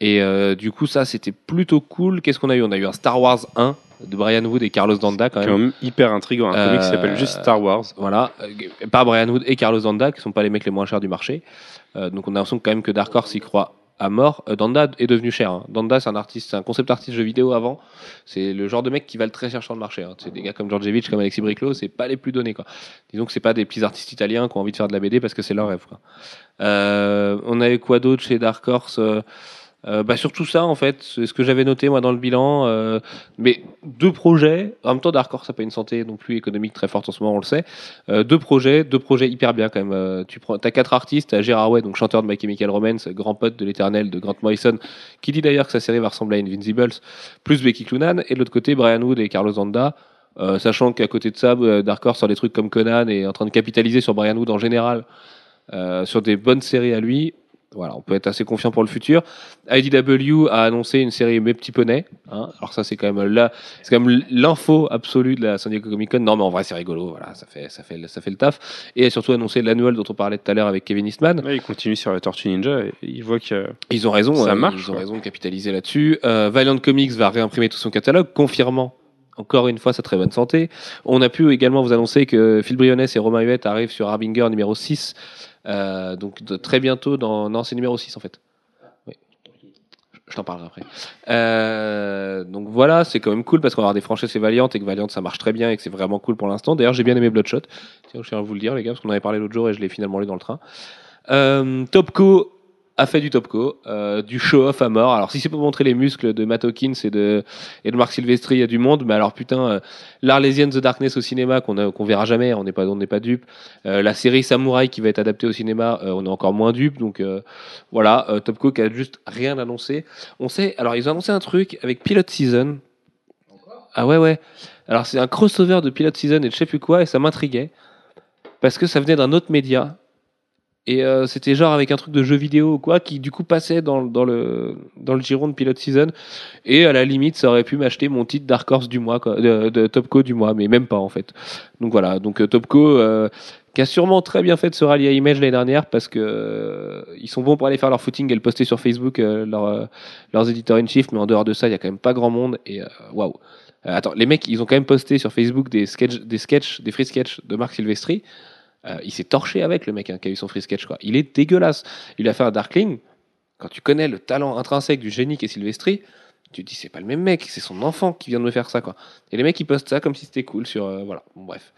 Et euh, du coup, ça, c'était plutôt cool. Qu'est-ce qu'on a eu? On a eu un Star Wars 1 de Brian Wood et Carlos Danda quand Quand même. même hyper intriguant. Un comic qui Euh, s'appelle juste Star Wars. Voilà, euh, par Brian Wood et Carlos Danda, qui sont pas les mecs les moins chers du marché. Euh, donc on a l'impression quand même que Dark Horse y croit à mort. Euh, Danda est devenu cher. hein. Danda, c'est un artiste, c'est un concept artiste jeu vidéo avant. C'est le genre de mec qui valent très cher sur le marché. hein. C'est des gars comme Djordjevic, comme Alexis Briclot, c'est pas les plus donnés. Quoi. Disons que c'est pas des petits artistes italiens qui ont envie de faire de la BD parce que c'est leur rêve. Euh, on avait quoi d'autre chez Dark Horse Euh, bah surtout ça en fait, c'est ce que j'avais noté moi dans le bilan. euh, mais deux projets, en même temps Dark Horse n'a pas une santé non plus économique très forte en ce moment, on le sait. Euh, deux projets, deux projets hyper bien quand même. Euh, tu prends, as quatre artistes, t'as Gérard Way, donc chanteur de My Chemical Romance, grand pote de l'Éternel de Grant Morrison, qui dit d'ailleurs que sa série va ressembler à Invincibles, plus Becky Cloonan, et de l'autre côté Brian Wood et Carlos Zanda. Sachant qu'à côté de ça, Dark Horse sur des trucs comme Conan est en train de capitaliser sur Brian Wood en général, sur des bonnes séries à lui. Voilà, on peut être assez confiant pour le futur. IDW a annoncé une série Mes petits poneys. hein. Alors ça, c'est quand même là, c'est quand même l'info absolue de la San Diego Comic Con. Non, mais en vrai, c'est rigolo. Voilà, ça fait, ça fait, ça fait le taf. Et a surtout annoncé l'annual dont on parlait tout à l'heure avec Kevin Eastman. Ouais, il continue sur la Tortue Ninja et il voit que Ils ont raison. Ça euh, marche, Ils ont quoi. raison de capitaliser là-dessus. Euh, Valiant Comics va réimprimer tout son catalogue, confirmant encore une fois sa très bonne santé. On a pu également vous annoncer que Phil Briones et Romain Huette arrivent sur Harbinger numéro 6. Euh, donc très bientôt dans. Non, c'est numéro 6 en fait. Oui. Je t'en parlerai après. Euh, donc voilà, c'est quand même cool parce qu'on va avoir des franchises chez Valiant et que Valiant ça marche très bien et que c'est vraiment cool pour l'instant. D'ailleurs, j'ai bien aimé Bloodshot. Tiens, je tiens à vous le dire, les gars, parce qu'on avait parlé l'autre jour et je l'ai finalement lu dans le train. Euh, Topco a fait du Topco, euh, du show-off à mort. Alors si c'est pour montrer les muscles de Matt Hawkins et de, et de Marc Silvestri, il y a du monde, mais alors putain, euh, l'Arlésienne The Darkness au cinéma qu'on qu'on verra jamais, on n'est pas, on n'est pas dupe. Euh, la série Samouraï qui va être adaptée au cinéma, euh, on est encore moins dupe. Donc voilà, Topco qui a juste rien annoncé. On sait, alors ils ont annoncé un truc avec Pilot Season. Ah ouais ouais. Alors c'est un crossover de Pilot Season et de je sais plus quoi et ça m'intriguait parce que ça venait d'un autre média et euh, c'était genre avec un truc de jeu vidéo ou quoi qui du coup passait dans, dans le dans le giron de Pilot Season. Et à la limite ça aurait pu m'acheter mon titre Dark Horse du mois quoi, de, de Topco du mois mais même pas en fait. Donc voilà. Donc euh, Topco euh, qui a sûrement très bien fait de se rallier à Image l'année dernière parce que euh, ils sont bons pour aller faire leur footing et le poster sur Facebook euh, leur, euh, leurs éditeurs in chief mais en dehors de ça il y a quand même pas grand monde et waouh. Attends les mecs ils ont quand même posté sur Facebook des sketchs des sketchs des free sketchs de Marc Silvestri euh, il s'est torché avec le mec hein, qui a eu son free sketch quoi. Il est dégueulasse. Il a fait un Darkling. Quand tu connais le talent intrinsèque du génie qui est Silvestri, tu te dis c'est pas le même mec, c'est son enfant qui vient de me faire ça quoi. Et les mecs ils postent ça comme si c'était cool sur euh, voilà. Bon, bref,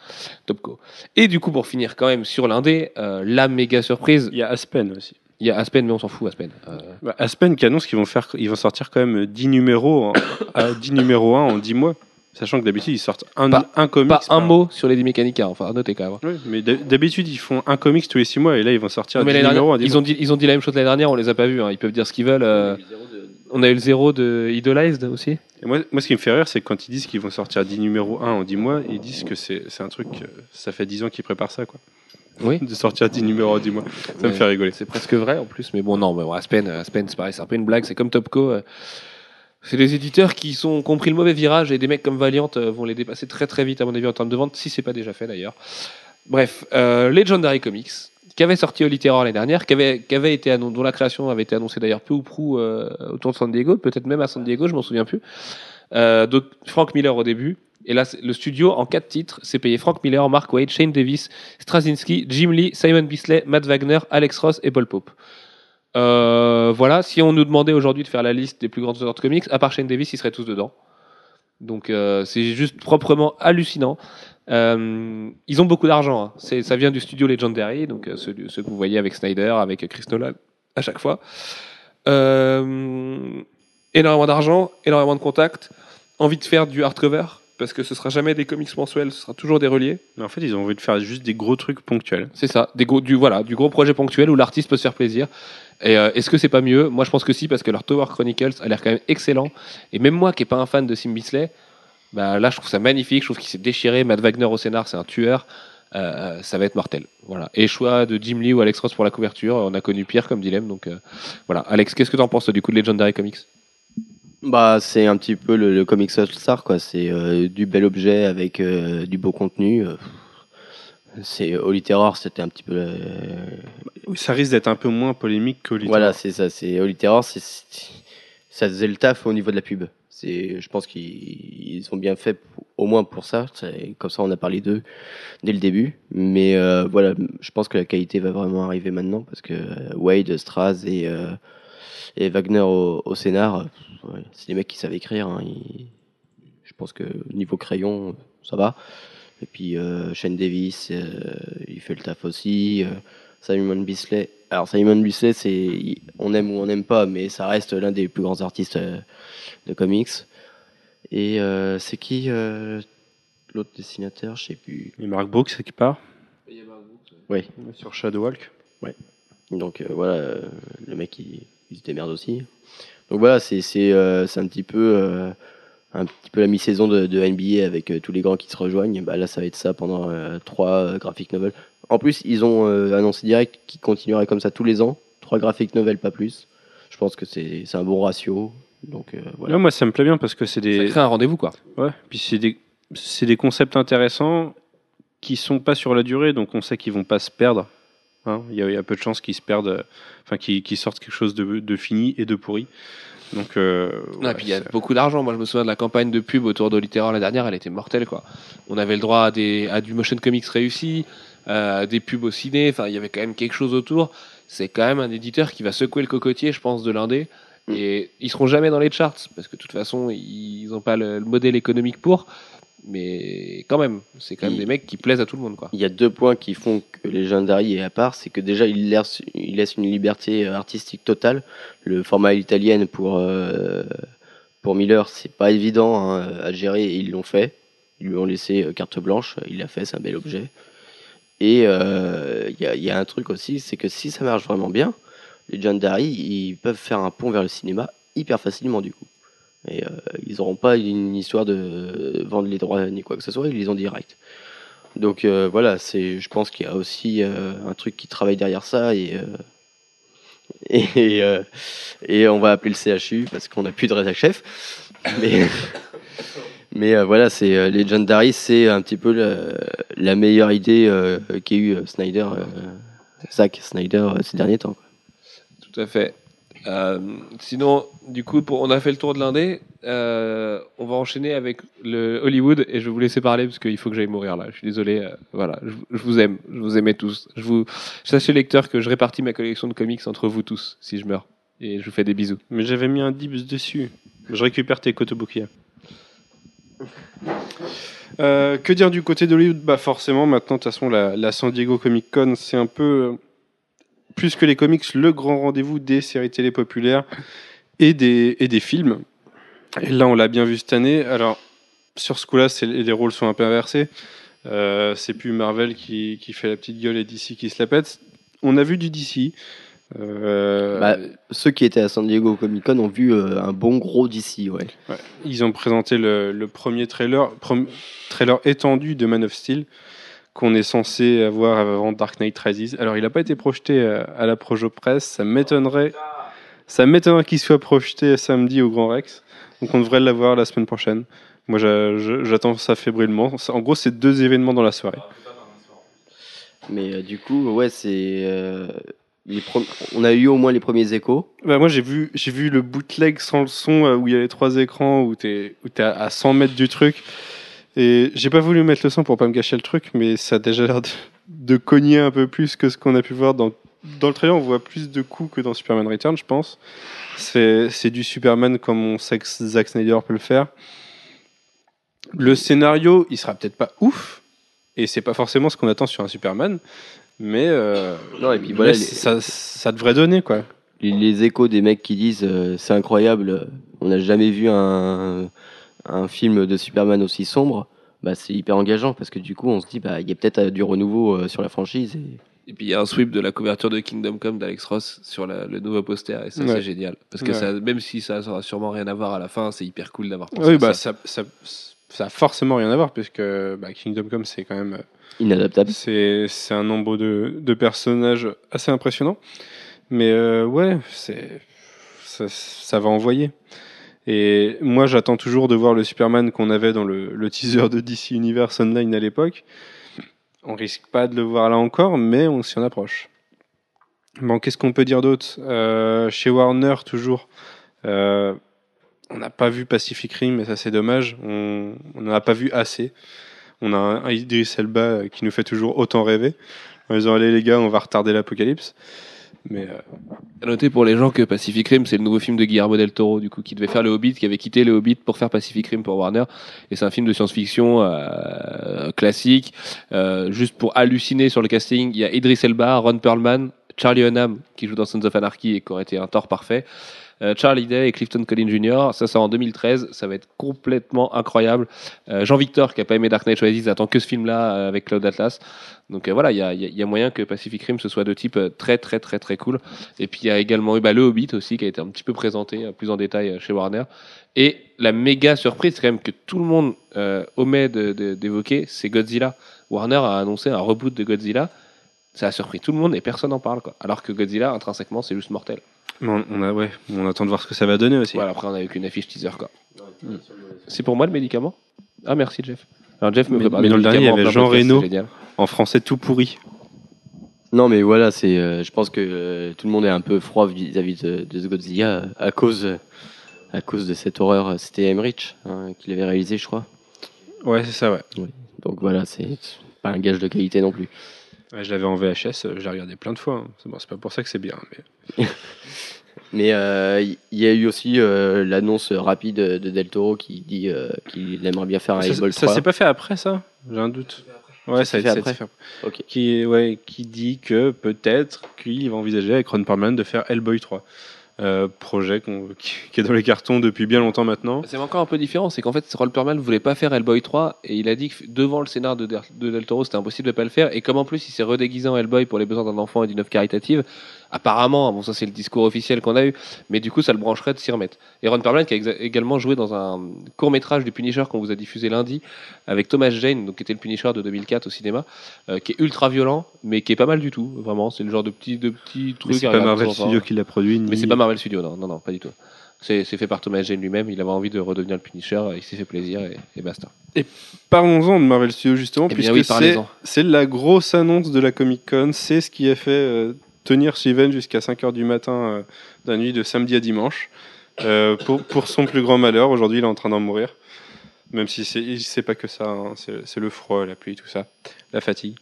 Topco. Et du coup pour finir quand même sur l'indé, euh, la méga surprise, il y a Aspen aussi. il y a Aspen mais on s'en fout Aspen. Euh, Bah, Aspen qui annonce qu'ils vont, faire, ils vont sortir quand même 10 numéros, en, à 10 numéros 1 en 10 mois. Sachant que d'habitude, ils sortent un, Pas- un comics. pas un par- mot sur les Mechanica, enfin à noter quand même. Ouais, mais d'hab- d'habitude, ils font un comics tous les 6 mois et là, ils vont sortir Mais 10 l'année numéros dernière, 10 ils, ont dit, ils ont dit la même chose l'année dernière, on les a pas vus, hein. ils peuvent dire ce qu'ils veulent. euh, on a eu le zéro de Idolized aussi. Et moi, moi, ce qui me fait rire, c'est quand ils disent qu'ils vont sortir 10 numéros 1 en 10 mois, ils disent que c'est c'est un truc, euh, ça fait 10 ans qu'ils préparent ça, quoi. Oui. De sortir 10 numéros en 10 mois. Ça me Mais fait rigoler. C'est presque vrai en plus, mais bon, non, mais bon, Aspen, Aspen c'est pareil, c'est un peu une blague, c'est comme Topco. euh, c'est des éditeurs qui ont pris le mauvais virage et des mecs comme Valiant euh, vont les dépasser très très vite, à mon avis, en termes de vente, si c'est pas déjà fait d'ailleurs. Bref, euh, Legendary Comics, qui avait sorti au Littéraire l'année dernière, qui avait, qui avait été dont la création avait été annoncée d'ailleurs peu ou prou euh, autour de San Diego, peut-être même à San Diego, je m'en souviens plus. Euh, donc Frank Miller au début Et là, le studio, en quatre titres, s'est payé Frank Miller, Mark Waid, Shane Davis, Straczynski, Jim Lee, Simon Bisley, Matt Wagner, Alex Ross et Paul Pope. Euh, voilà, si on nous demandait aujourd'hui de faire la liste des plus grands auteurs de comics, à part Shane Davis, ils seraient tous dedans. Donc euh, c'est juste proprement hallucinant. Euh, ils ont beaucoup d'argent. hein. Ça vient du studio Legendary, donc ceux, ceux que vous voyez avec Snyder, avec Chris Nolan à chaque fois. Énormément d'argent, énormément de contacts, envie de faire du hardcover parce que ce sera jamais des comics mensuels, ce sera toujours des reliés. Mais en fait, ils ont envie de faire juste des gros trucs ponctuels. C'est ça, des gros, du voilà, du gros projet ponctuel où l'artiste peut se faire plaisir. Et euh, est-ce que c'est pas mieux? Moi, je pense que si parce que leur Tower Chronicles a l'air quand même excellent. Et même moi, qui est pas un fan de Sim Bisley, bah là, je trouve ça magnifique. Je trouve qu'il s'est déchiré. Matt Wagner au scénar, c'est un tueur. Euh, ça va être mortel. Voilà. Et choix de Jim Lee ou Alex Ross pour la couverture. On a connu pire comme dilemme. Donc euh, voilà. Alex, qu'est-ce que t'en penses du coup de Legendary Comics? Bah, c'est un petit peu le, le Comics Star, quoi. C'est euh, du bel objet avec euh, du beau contenu. euh, c'est Holy Terror, c'était un petit peu. euh, Ça risque d'être un peu moins polémique que Little voilà, c'est ça. C'est Holy Terror, c'est ça faisait le taf au niveau de la pub. C'est, je pense qu'ils ils ont bien fait, pour- au moins pour ça. Comme ça, on a parlé d'eux dès le début. Mais voilà, je pense que la qualité va vraiment arriver maintenant parce que Wade, Straz et et Wagner au, au scénar, ouais, c'est des mecs qui savent écrire. hein. Ils- je pense que niveau crayon, ça va. Et puis euh, Shane Davis, euh, il fait le taf aussi. euh, Simon Bisley. Alors Simon Bisley, c'est il- on aime ou on n'aime pas, mais ça reste l'un des plus grands artistes euh, de comics. Et euh, c'est qui euh, l'autre dessinateur? Je sais plus. Et Mark Brooks, c'est qui part? Oui. Sur Shadowhawk. Donc euh, voilà, euh, le mec il, il se démerde aussi. Donc voilà, c'est euh, c'est un petit peu euh, un petit peu la mi-saison de, de NBA avec euh, tous les grands qui se rejoignent. Bah là, ça va être ça pendant euh, trois euh, graphic novels. En plus, ils ont euh, annoncé direct qu'ils continueraient comme ça tous les ans, trois graphic novels pas plus. Je pense que c'est un bon ratio. Donc euh, voilà. Là, moi, ça me plaît bien parce que c'est Ça des. crée un rendez-vous quoi. Ouais, puis c'est des, c'est des concepts intéressants qui sont pas sur la durée, donc on sait qu'ils vont pas se perdre. Hein, Il y, a- il y a peu de chances qu'ils se perdent, euh, enfin qu'ils sortent quelque chose de, de fini et de pourri. Donc, euh, ouais, puis il y a beaucoup d'argent. Moi, je me souviens de la campagne de pub autour de Littéraire la dernière, elle était mortelle, quoi. On avait le droit à, des, à du motion comics réussi, euh, à des pubs au ciné. Enfin, il y avait quand même quelque chose autour. C'est quand même un éditeur qui va secouer le cocotier, je pense, de l'indé. Mm. Et ils seront jamais dans les charts parce que de toute façon, ils n'ont pas le, le modèle économique pour. Mais quand même, c'est quand même Il- des mecs qui plaisent à tout le monde, quoi. Il y a deux points qui font que Legendary est à part, c'est que déjà il laisse, il laisse une liberté euh, artistique totale. Le format italien pour euh, pour Miller, c'est pas évident hein, à gérer et ils l'ont fait. Ils lui ont laissé euh, carte blanche, il l'a fait, c'est un bel objet. Et euh, il y, a, y a un truc aussi, c'est que si ça marche vraiment bien, Legendary, ils peuvent faire un pont vers le cinéma hyper facilement du coup. Et euh, ils n'auront pas une histoire de vendre les droits ni quoi que ce soit, ils les ont direct. Donc euh, voilà, c'est, je pense qu'il y a aussi euh, un truc qui travaille derrière ça et et, on va appeler le CHU parce qu'on n'a plus de rédac chef. Mais mais voilà, c'est Legendary, c'est un petit peu la, meilleure idée qu'ait eu Snyder, Zack Snyder ces derniers temps. Tout à fait. Euh, sinon, du coup, on a fait le tour de l'Indé. Euh, on va enchaîner avec le Hollywood et je vais vous laisser parler parce qu'il faut que j'aille mourir là. Je suis désolé. euh, voilà, je, vous aime. Je vous aimais tous. Je vous, sachez lecteur que je répartis ma collection de comics entre vous tous si je meurs. Et je vous fais des bisous. Mais j'avais mis un dibs dessus. Je récupère tes Kotobukiya. Euh, que dire du côté d'Hollywood? Bah forcément, maintenant, de toute façon, la, San Diego Comic Con, c'est un peu, plus que les comics, le grand rendez-vous des séries télé populaires et des, et des films. Et là, on l'a bien vu cette année. Alors, sur ce coup-là, les rôles sont un peu inversés. Euh, c'est plus Marvel qui, qui fait la petite gueule et DC qui se la pète. On a vu du DC. Euh, Bah, ceux qui étaient à San Diego Comic Con ont vu euh, un bon gros d'ici, ouais. Ouais. Ils ont présenté le, le premier trailer, trailer étendu de Man of Steel qu'on est censé avoir avant Dark Knight Rises. Alors, il n'a pas été projeté à, à la Projo Press. Ça m'étonnerait, ça m'étonnerait qu'il soit projeté samedi au Grand Rex. Donc, on devrait l'avoir la semaine prochaine. Moi, j'attends ça fébrilement. En gros, c'est deux événements dans la soirée. Mais euh, du coup, ouais, c'est. euh, On a eu au moins les premiers échos. Bah, moi, j'ai vu, j'ai vu le bootleg sans le son euh, où il y a les trois écrans où tu es, à 100 mètres du truc. Et j'ai pas voulu mettre le son pour pas me gâcher le truc, mais ça a déjà l'air de, de cogner un peu plus que ce qu'on a pu voir dans, dans le trailer. On voit plus de coups que dans Superman Return, je pense. C'est du Superman comme on sait que Zack Snyder peut le faire. Le scénario, il sera peut-être pas ouf, et c'est pas forcément ce qu'on attend sur un Superman, mais, euh, Non, et puis voilà, mais les- ça, ça devrait donner quoi. les, les échos des mecs qui disent euh, c'est incroyable, on n'a jamais vu un, un film de Superman aussi sombre, bah, c'est hyper engageant parce que du coup on se dit bah il y a peut-être euh, du renouveau euh, sur la franchise. Et... Et puis il y a un sweep de la couverture de Kingdom Come d'Alex Ross sur la- le nouveau poster et ça Ouais. c'est génial parce que Ouais. ça, même si ça aura sûrement rien à voir à la fin, c'est hyper cool d'avoir pensé Oui, à bah ça. ça, ça, ça a forcément rien à voir puisque bah, Kingdom Come c'est quand même Inadaptable. C'est c'est un nombre de, de personnages assez impressionnant. Mais euh, ouais, c'est ça, ça va envoyer. Et moi, j'attends toujours de voir le Superman qu'on avait dans le, teaser de DC Universe Online à l'époque. On risque pas de le voir là encore, mais on s'y en approche. Bon, qu'est-ce qu'on peut dire d'autre? Euh, Chez Warner, toujours, euh, on n'a pas vu Pacific Rim, mais ça c'est dommage. On n'en a pas vu assez. On a un, un Idris Elba qui nous fait toujours autant rêver. En disant, allez les gars, on va retarder l'apocalypse. Mais euh, À noter pour les gens que Pacific Rim, c'est le nouveau film de Guillermo del Toro, du coup, qui devait faire le Hobbit, qui avait quitté le Hobbit pour faire Pacific Rim pour Warner. Et c'est un film de science-fiction euh, classique. Euh, juste pour halluciner sur le casting, il y a Idris Elba, Ron Perlman, Charlie Hunnam, qui joue dans Sons of Anarchy et qui aurait été un tort parfait. Euh, Charlie Day et Clifton Collins Jr. Ça sort en 2013, ça va être complètement incroyable. Euh, Jean Victor, qui a pas aimé Dark Knight Rises, attend que ce film-là euh, avec Cloud Atlas. Donc voilà, il y a, moyen que Pacific Rim ce soit de type très très très très cool. Et puis il y a également eu le Hobbit aussi qui a été un petit peu présenté plus en détail chez Warner. Et la méga surprise quand même que tout le monde omet d'évoquer, c'est Godzilla. Warner a annoncé un reboot de Godzilla. Ça a surpris tout le monde et personne n'en parle. Quoi. Alors que Godzilla, intrinsèquement, c'est juste mortel. on, on a, ouais, on attend de voir ce que ça va donner aussi. Voilà, après, on a eu qu'une affiche teaser. Quoi. C'est pour moi le médicament? Ah, merci Jeff. Alors Jeff me Mais- dans le dernier, il y avait Jean Reno. En français, tout pourri. Non mais voilà, c'est, euh, je pense que euh, tout le monde est un peu froid vis-à-vis de, de ce Godzilla euh, à cause, à cause de cette horreur. C'était Emmerich hein, qui l'avait réalisé, je crois. Ouais, c'est ça, ouais. Donc voilà, c'est pas un gage de qualité non plus. Ouais, je l'avais en VHS, euh, j'ai regardé plein de fois. hein. C'est bon, c'est pas pour ça que c'est bien. Mais... Mais euh, il y a eu aussi euh, l'annonce rapide de Del Toro qui dit euh, qu'il aimerait bien faire un Ça, ça 3. s'est pas fait après ça? J'ai un doute. Ouais, ça, s'est a fait été après fait après. Ok. Qui, ouais, qui dit que peut-être qu'il va envisager avec Ron Perlman de faire Hellboy 3. Euh, projet qui, est dans les cartons depuis bien longtemps maintenant. C'est encore un peu différent, c'est qu'en fait, Roll Perlman ne voulait pas faire Hellboy 3 et il a dit que devant le scénar de Del Toro, c'était impossible de pas le faire. Et comme en plus, il s'est redéguisé en Hellboy pour les besoins d'un enfant et d'une œuvre caritative, apparemment, bon, ça c'est le discours officiel qu'on a eu, mais du coup, ça le brancherait de s'y remettre. Et Ron Perlman qui a également joué dans un court métrage du Punisher qu'on vous a diffusé lundi avec Thomas Jane, donc qui était le Punisher de 2004 au cinéma, euh, qui est ultra violent, mais qui est pas mal du tout, vraiment. C'est le genre de petit, de petit truc. Mais c'est pas Marvel. Studios qui l'a produit. Mais ni- c'est pas Marvel Studios, non, non, non, pas du tout. C'est c'est fait par Thomas Jane lui-même, il avait envie de redevenir le Punisher, il s'est fait plaisir et, et basta. Parlons-en de Marvel Studios justement, Eh bien puisque oui, c'est la grosse annonce de la Comic Con. C'est ce qui a fait euh, tenir Steven jusqu'à 5h du matin euh, de nuit de samedi à dimanche. Euh, pour, pour son plus grand malheur, aujourd'hui il est en train d'en mourir. Même si c'est pas que ça, hein. c'est le froid, la pluie, tout ça, la fatigue.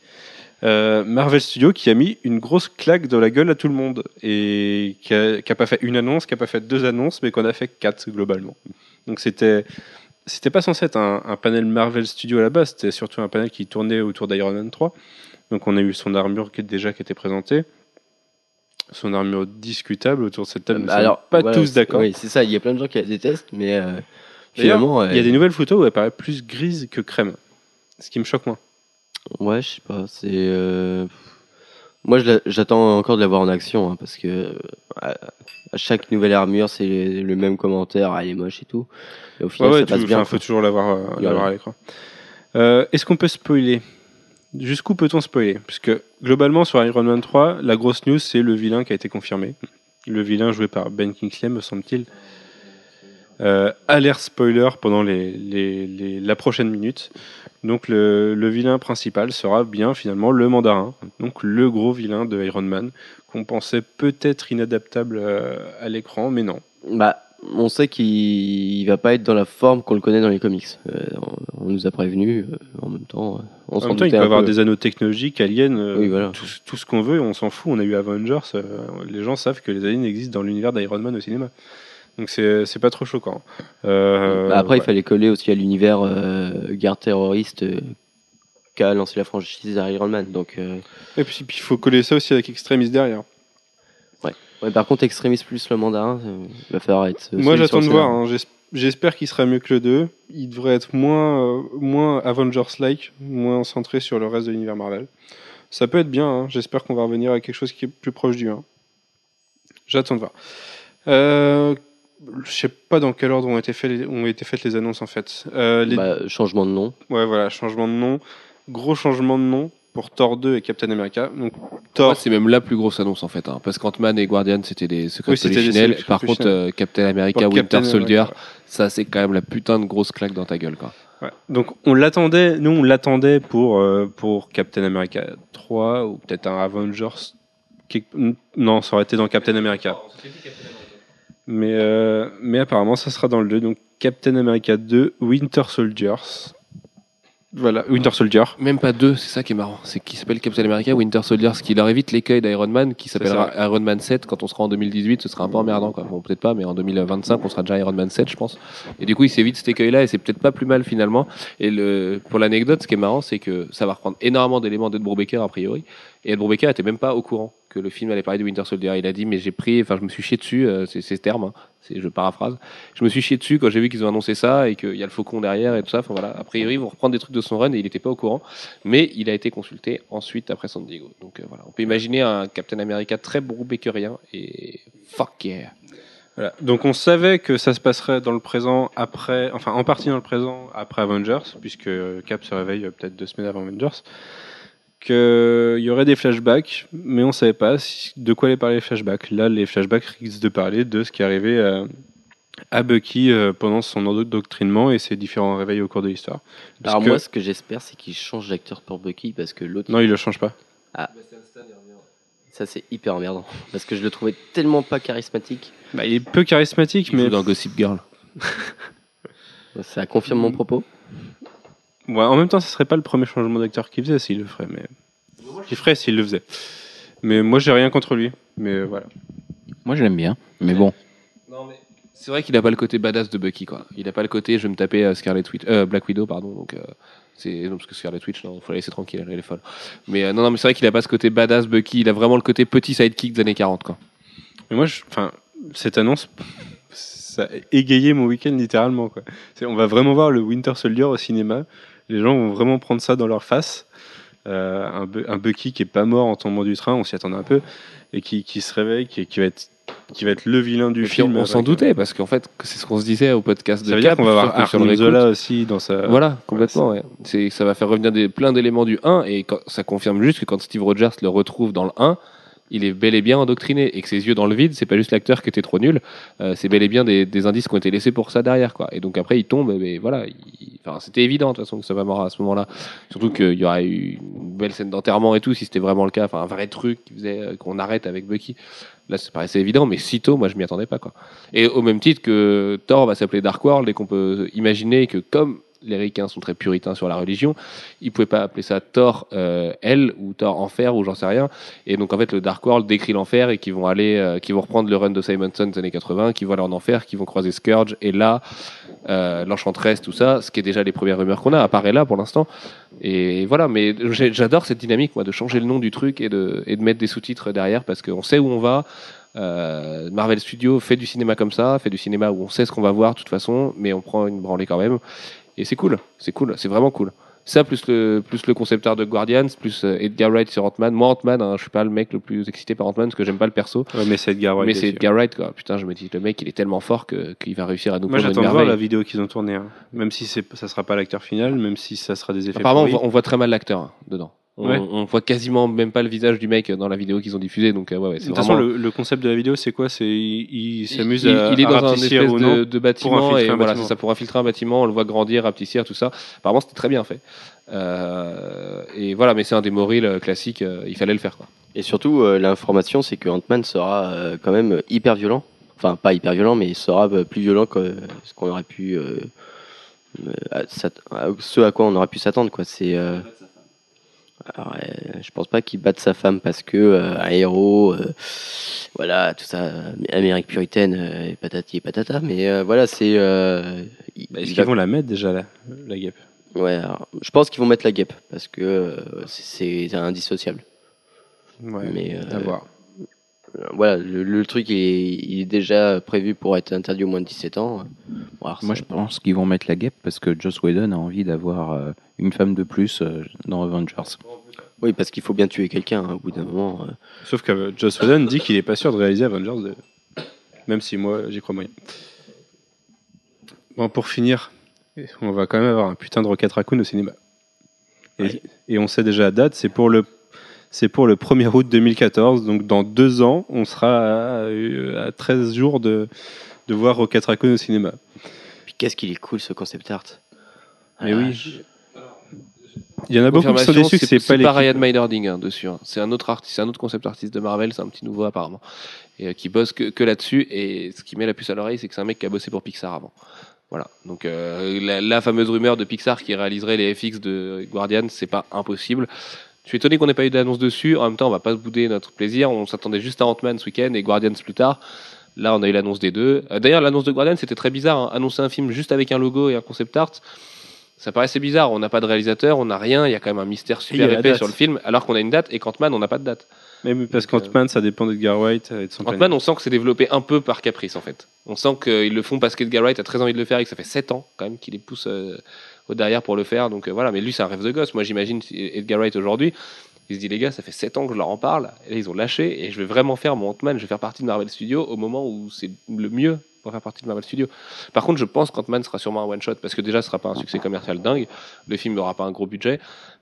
Euh, Marvel Studios qui a mis une grosse claque dans la gueule à tout le monde et qui a, pas fait une annonce, qui a pas fait deux annonces, mais qu'on a fait quatre globalement. Donc c'était c'était pas censé être un, panel Marvel Studios à la base, c'était surtout un panel qui tournait autour d'Iron Man 3. Donc on a eu son armure qui déjà qui était présentée, son armure discutable autour de cette table. Nous Alors, pas voilà, tous d'accord. Oui, c'est ça. Il y a plein de gens qui la détestent, mais euh, finalement, Il y a euh, des nouvelles photos où elle paraît plus grise que crème, ce qui me choque moins. ouais, je sais pas. C'est euh, moi, j'attends encore de la voir en action, hein, parce que euh, à, chaque nouvelle armure, c'est le même commentaire. Ah, elle est moche et tout. Et au Ouais, final, ouais, ça passe bien. enfin, faut toujours l'avoir euh, à l'écran. Euh, Est-ce qu'on peut spoiler? Jusqu'où peut-on spoiler? Puisque globalement sur Iron Man 3, la grosse news c'est le vilain qui a été confirmé. Le vilain joué par Ben Kingsley, me semble-t-il. Euh, alerte spoiler pendant les, les- les- la prochaine minute. Donc le, le vilain principal sera bien finalement le mandarin, donc le gros vilain de Iron Man, qu'on pensait peut-être inadaptable euh, à l'écran, mais non. Bah, on sait qu'il il va pas être dans la forme qu'on le connaît dans les comics. Euh, on, on nous a prévenu. euh, en même temps, euh, on En s'en même temps, il peut avoir peu. des anneaux technologiques, aliens, Oui, voilà. tout, tout ce qu'on veut, on s'en fout. On a eu Avengers, les gens savent que les aliens existent dans l'univers d'Iron Man au cinéma. Donc c'est pas trop choquant. Euh, Bah, après, ouais. il fallait coller aussi à l'univers euh, guerre terroriste euh, qu'a lancé la franchise Iron Man. Donc, Et puis puis il faut coller ça aussi avec Extremis derrière. Ouais, par contre, Extremis plus le mandarin, euh, il va falloir être. euh, Moi j'attends de voir, hein. J'es- j'espère qu'il sera mieux que le 2. Il devrait être moins, euh, moins Avengers-like, moins centré sur le reste de l'univers Marvel. Ça peut être bien, hein. j'espère qu'on va revenir à quelque chose qui est plus proche du 1. J'attends de voir. Euh, je sais pas dans quel ordre ont été, fait les- ont été faites les annonces en fait. Euh, les- Bah, changement de nom. Ouais voilà, changement de nom. Gros changement de nom pour Thor 2 et Captain America. Donc Thor, c'est même la plus grosse annonce en fait, hein, parce qu'Ant-Man et Guardian c'était des secrets Oui, des Par contre, euh, Captain America, Winter Captain Soldier, America. ça c'est quand même la putain de grosse claque dans ta gueule quoi. Ouais. Donc on l'attendait, nous on l'attendait pour, euh, pour Captain America 3 ou peut-être un Avengers. Non, ça aurait été dans Captain America. Mais, euh, mais apparemment ça sera dans le 2. Donc Captain America 2, Winter Soldiers. Voilà, Winter Soldier. Même pas deux, c'est ça qui est marrant. C'est qu'il s'appelle Captain America Winter Soldier, ce qui leur évite l'écueil d'Iron Man, qui s'appellera Iron Man 7. Quand on sera en 2018, ce sera un peu emmerdant. Quoi. Bon, peut-être pas, mais en 2025, on sera déjà Iron Man 7, je pense. Et du coup, il s'évite cet écueil-là, et c'est peut-être pas plus mal finalement. Et le, pour l'anecdote, ce qui est marrant, c'est que ça va reprendre énormément d'éléments d'Ed Brubaker, a priori. Et Ed Brubaker était même pas au courant que le film allait parler de Winter Soldier. Il a dit, mais j'ai pris, enfin, je me suis chié dessus, euh, c'est ces termes, hein, je paraphrase. Je me suis chié dessus quand j'ai vu qu'ils ont annoncé ça et qu'il y a le faucon derrière et tout ça. Enfin voilà, a priori, ils vont reprendre des trucs de son run et il n'était pas au courant. Mais il a été consulté ensuite après San Diego. Donc euh, voilà, on peut imaginer un Captain America très Brubakerien et fuck yeah. Donc on savait que ça se passerait dans le présent après, enfin en partie dans le présent après Avengers, puisque Cap se réveille euh, peut-être deux semaines avant Avengers. Qu'il y aurait des flashbacks, mais on savait pas si- de quoi allaient parler les flashbacks. Là, les flashbacks risquent de parler de ce qui est arrivé à, à Bucky euh, pendant son endoctrinement et ses différents réveils au cours de l'histoire. Alors, que- moi, ce que j'espère, c'est qu'il change d'acteur pour Bucky parce que l'autre, Non, il le change pas. ça, c'est hyper emmerdant. Parce que je le trouvais tellement pas charismatique. Bah, il est peu charismatique, Il mais joue dans Gossip Girl. Ça confirme mon propos. Ouais, en même temps, ce serait pas le premier changement d'acteur qu'il faisait s'il le ferait, mais qu'il ferait s'il le faisait. Mais moi, j'ai rien contre lui. Mais voilà. Moi, je l'aime bien. Mais bon, C'est vrai qu'il a pas le côté badass de Bucky quoi. Il a pas le côté je vais me taper euh, Scarlet Witch, euh, Black Widow pardon. Donc euh, c'est non parce que Scarlet Witch non, faut la laisser tranquille, elle est folle. Mais euh, non non mais c'est vrai qu'il a pas ce côté badass Bucky. Il a vraiment le côté petit sidekick des années 40 quoi. Mais moi, je- enfin, cette annonce, ça a égayé mon week-end littéralement. Quoi. C'est- On va vraiment voir le Winter Soldier au cinéma. Les gens vont vraiment prendre ça dans leur face. Euh, un, Bu- un Bucky qui est pas mort en tombant du train, on s'y attendait un peu, et qui, qui se réveille, qui, qui va être qui va être le vilain du Et puis film. on, on s'en doutait parce qu'en fait c'est ce qu'on se disait au podcast de Ça veut dire Cap, qu'on va avoir réécoute- Zola aussi dans sa. Voilà, complètement. Ouais. C'est, ça va faire revenir des, plein d'éléments du 1 et quand- ça confirme juste que quand Steve Rogers le retrouve dans le 1, il est bel et bien endoctriné et que ses yeux dans le vide, c'est pas juste l'acteur qui était trop nul, euh, c'est bel et bien des, des indices qui ont été laissés pour ça derrière. Quoi. Et donc après, il tombe, mais voilà, il- enfin, c'était évident de toute façon que ça va mort à ce moment-là. Surtout qu'il y aurait eu une belle scène d'enterrement et tout, si c'était vraiment le cas, enfin un vrai truc euh, qu'on arrête avec Bucky. Là, ça paraissait évident, mais sitôt, moi, je m'y attendais pas. Quoi. Et au même titre que Thor va s'appeler Dark World et qu'on peut imaginer que comme les ricains sont très puritains sur la religion, ils pouvaient pas appeler ça Thor euh, Hell ou Thor Enfer ou j'en sais rien. Et donc en fait le Dark World décrit l'enfer et qui vont aller, euh, qui vont reprendre le run de Simonson des années 80, qui vont aller en enfer, qui vont croiser Scourge et là euh, l'Enchantress, tout ça, ce qui est déjà les premières rumeurs qu'on a, apparaît là pour l'instant. Et voilà, mais j'adore cette dynamique moi de changer le nom du truc et de, et de mettre des sous-titres derrière parce qu'on sait où on va. Euh, Marvel Studios fait du cinéma comme ça, fait du cinéma où on sait ce qu'on va voir de toute façon, mais on prend une branlée quand même. Et c'est cool, c'est cool, c'est vraiment cool. Ça, plus le, plus le concepteur de Guardians, plus euh, Edgar Wright sur Ant-Man. Moi, Ant-Man, hein, je suis pas le mec le plus excité par Ant-Man parce que j'aime pas le perso. Ouais, mais c'est Edgar Wright. mais c'est. Edgar Wright, quoi. Putain, je me dis, le mec, il est tellement fort que- qu'il va réussir à nous Moi, j'attends de voir la vidéo qu'ils ont tournée. hein. Même si c'est, ça sera pas l'acteur final, même si ça sera des effets. Apparemment, on voit, on voit très mal l'acteur hein, dedans. On, Ouais. on voit quasiment même pas le visage du mec dans la vidéo qu'ils ont diffusée. Donc, euh, ouais, ouais, De c'est toute vraiment. façon, le, le concept de la vidéo, c'est quoi? C'est il, il s'amuse il, à, il est à dans un espèce de, de bâtiment et voilà, c'est ça pour infiltrer un bâtiment, on le voit grandir, rapetissir, tout ça. Apparemment, c'était très bien fait. Euh, et voilà, mais c'est un des Moril euh, classiques, euh, il fallait le faire. Quoi. Et surtout, euh, l'information, c'est que Ant-Man sera euh, quand même hyper violent. enfin pas hyper violent, mais il sera plus violent que ce qu'on aurait pu, à- ce à quoi on aurait pu s'attendre, quoi. C'est, euh, alors, euh, je pense pas qu'il batte sa femme parce que euh, un héros, euh, voilà, tout ça, euh, Amérique puritaine, euh, et patati et patata, mais euh, voilà, c'est. euh, Bah, Est-ce il qu'ils va- vont la mettre déjà, là, la guêpe? Ouais, alors, je pense qu'ils vont mettre la guêpe parce que euh, c'est indissociable. Ouais, Mais euh, à voir. Voilà, le, le truc il est, il est déjà prévu pour être interdit au moins de 17 ans. Bon, alors, Moi, je pense qu'ils vont mettre la guêpe parce que Joss Whedon a envie d'avoir euh, une femme de plus euh, dans Avengers. Oui, parce qu'il faut bien tuer quelqu'un hein, au bout d'un moment. euh. Sauf que Joss Whedon dit qu'il est pas sûr de réaliser Avengers 2. Même si moi, j'y crois moyen. Bon, pour finir, on va quand même avoir un putain de Rocket Raccoon au cinéma. Et, et on sait déjà la date, c'est pour le c'est pour le 1er août 2014, donc dans deux ans, on sera à, à 13 jours de, de voir Rocket Raccoon au cinéma. Puis qu'est-ce qu'il est cool ce concept art. Mais Ah, oui. je- Il y en a beaucoup qui sont déçus que c'est pas pas Ryan Meinerding hein, dessus. hein. C'est un autre artiste, un autre concept artiste de Marvel, c'est un petit nouveau apparemment, et euh, qui bosse que, que là-dessus. Et ce qui met la puce à l'oreille, c'est que c'est un mec qui a bossé pour Pixar avant. Voilà. Donc euh, la, la fameuse rumeur de Pixar qui réaliserait les FX de Guardian, c'est pas impossible. Je suis étonné qu'on n'ait pas eu d'annonce dessus. En même temps, on va pas se bouder notre plaisir. On s'attendait juste à Ant-Man ce week-end et Guardians plus tard. Là, on a eu l'annonce des deux. Euh, D'ailleurs, l'annonce de Guardian, c'était très bizarre. hein. Annoncer un film juste avec un logo et un concept art, ça paraissait bizarre. On n'a pas de réalisateur, on n'a rien. Il y a quand même un mystère super épais sur le film, alors qu'on a une date et qu'Ant-Man, on n'a pas de date. Mais parce euh, qu'Ant-Man, ça dépend d'Edgar Wright et de son Ant-Man, on sent que c'est développé un peu par caprice en fait. On sent qu'ils le font parce qu'Edgar Wright a très envie de le faire et que ça fait 7 ans quand même qu'il les pousse euh, derrière pour le faire. Donc euh, voilà, mais lui c'est un rêve de gosse. Moi j'imagine Edgar Wright aujourd'hui, il se dit les gars, ça fait 7 ans que je leur en parle, et là ils ont lâché et je vais vraiment faire mon Ant-Man, je vais faire partie de Marvel Studios au moment où c'est le mieux pour faire partie de Marvel Studios. Par contre, je pense qu'Ant-Man sera sûrement un one-shot parce que déjà ce sera pas un succès commercial dingue, le film n'aura pas un gros budget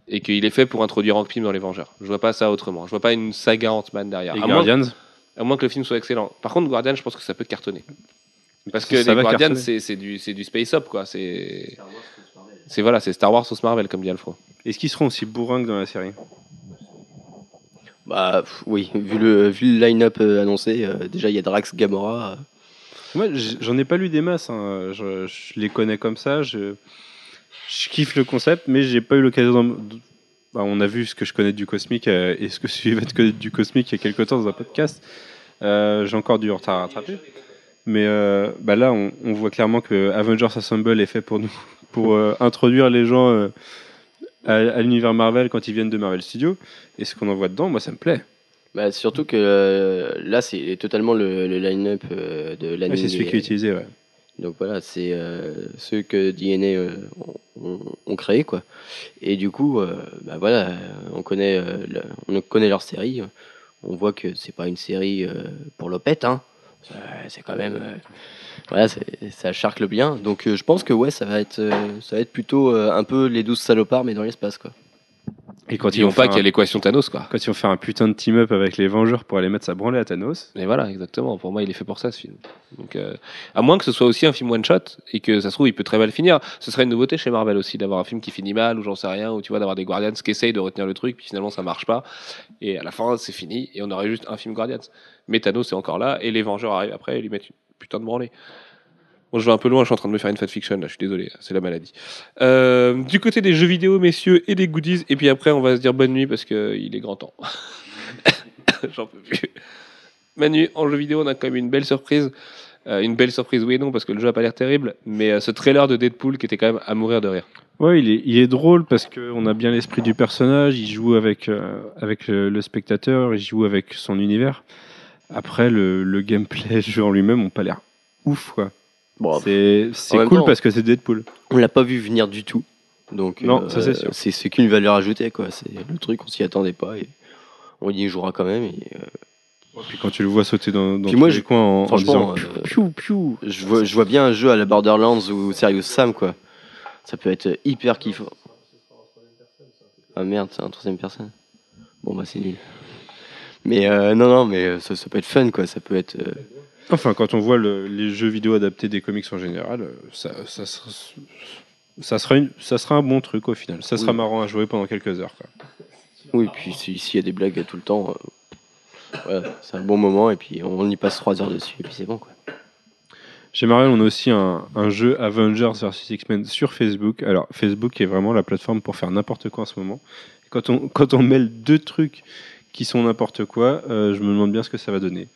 et qu'il est fait pour introduire Hank Pym dans les Vengeurs. Je vois pas ça autrement. Je vois pas une saga Ant-Man derrière. Et À moins- Guardians à moins que le film soit excellent. Par contre, Guardian, je pense que ça peut cartonner. Parce que Ça les Guardians, c'est c'est du, c'est du space up, quoi. C'est c'est voilà, c'est Star Wars sauce Marvel, comme dit Alfro. Est-ce qu'ils seront aussi bourrins que dans la série? Bah pff, oui, vu le, vu le line-up euh, annoncé, euh, déjà il y a Drax, Gamora. euh, Moi, j- j'en ai pas lu des masses. hein. Je, je les connais comme ça. Je, je kiffe le concept, mais j'ai pas eu l'occasion. d'en- Bah, on a vu ce que je connais du cosmique euh, et ce que Sylvain connaît du cosmique il y a quelques temps dans un podcast. Euh, j'ai encore du retard à rattraper. Mais euh, bah là, on, on voit clairement que Avengers Assemble est fait pour nous, pour euh, introduire les gens euh, à, à l'univers Marvel quand ils viennent de Marvel Studios. Et ce qu'on en voit dedans, moi, ça me plaît. Bah, surtout que euh, là c'est totalement le, le line-up euh, de Ouais, l'anime. c'est celui qui est utilisé, ouais. Donc voilà, c'est euh, ceux que DNA ont, ont- créé quoi. Et du coup, bah voilà, on connaît, le- on connaît leur série. On voit que c'est pas une série pour l'opette, hein. C'est quand même, euh, voilà, ça charcle bien. Donc euh, je pense que ouais, ça va être, euh, ça va être plutôt un peu les douze salopards mais dans l'espace quoi. Et quand ils vont pas qu'il y a un- l'équation Thanos, quoi. quand ils vont faire un putain de team-up avec les Vengeurs pour aller mettre sa branlée à Thanos. Mais voilà, exactement. Pour moi, il est fait pour ça, ce film. Donc, euh, à moins que ce soit aussi un film one-shot et que ça se trouve, il peut très mal finir. Ce serait une nouveauté chez Marvel aussi d'avoir un film qui finit mal ou j'en sais rien, ou tu vois, d'avoir des Guardians qui essayent de retenir le truc, puis finalement ça marche pas. Et à la fin, c'est fini et on aurait juste un film Guardians. Mais Thanos est encore là et les Vengeurs arrivent après et lui mettent une putain de branlée. Bon, je vais un peu loin, je suis en train de me faire une fanfiction là, je suis désolé, c'est la maladie. Euh, du côté des jeux vidéo, messieurs, et des goodies, et puis après on va se dire bonne nuit parce qu'il est grand temps. J'en peux plus. Manu, en jeu vidéo, on a quand même une belle surprise. Euh, une belle surprise, oui et non, parce que le jeu a pas l'air terrible, mais euh, ce trailer de Deadpool qui était quand même à mourir de rire. Ouais, il est, drôle parce qu'on a bien l'esprit du personnage, il joue avec, euh, avec le, spectateur, il joue avec son univers. Après, le, gameplay, le jeu en lui-même, ont pas l'air ouf, quoi. Bon, C'est en cool temps- parce que c'est Deadpool. on l'a pas vu venir du tout. Donc Non, ça, c'est sûr. C'est qu'une valeur ajoutée quoi. C'est le truc, on s'y attendait pas et on y jouera quand même. Et, euh, Puis quand tu le vois sauter dans, dans Puis moi, les je- coins en, en disant euh, piou, piou, piou. Je vois, je vois bien un jeu à la Borderlands ou Serious Sam, quoi. Ça peut être hyper kiffant. Ah merde, c'est un troisième personne. Bon, bah c'est nul. Mais euh, non, non, mais euh, ça, ça peut être fun, quoi. Ça peut être. Enfin, quand on voit le- les jeux vidéo adaptés des comics en général, euh, ça, ça, sera, ça, sera une- ça sera un bon truc au final. Ça sera Oui. marrant à jouer pendant quelques heures. Quoi. Oui, puis si- s'il y a des blagues tout le temps. euh, c'est un bon moment et puis on y passe 3 heures dessus et puis c'est bon quoi. Chez Marvel, on a aussi un, un jeu Avengers vs X-Men sur Facebook. Alors, Facebook est vraiment la plateforme pour faire n'importe quoi en ce moment. Quand on, quand on mêle deux trucs qui sont n'importe quoi, euh, je me demande bien ce que ça va donner.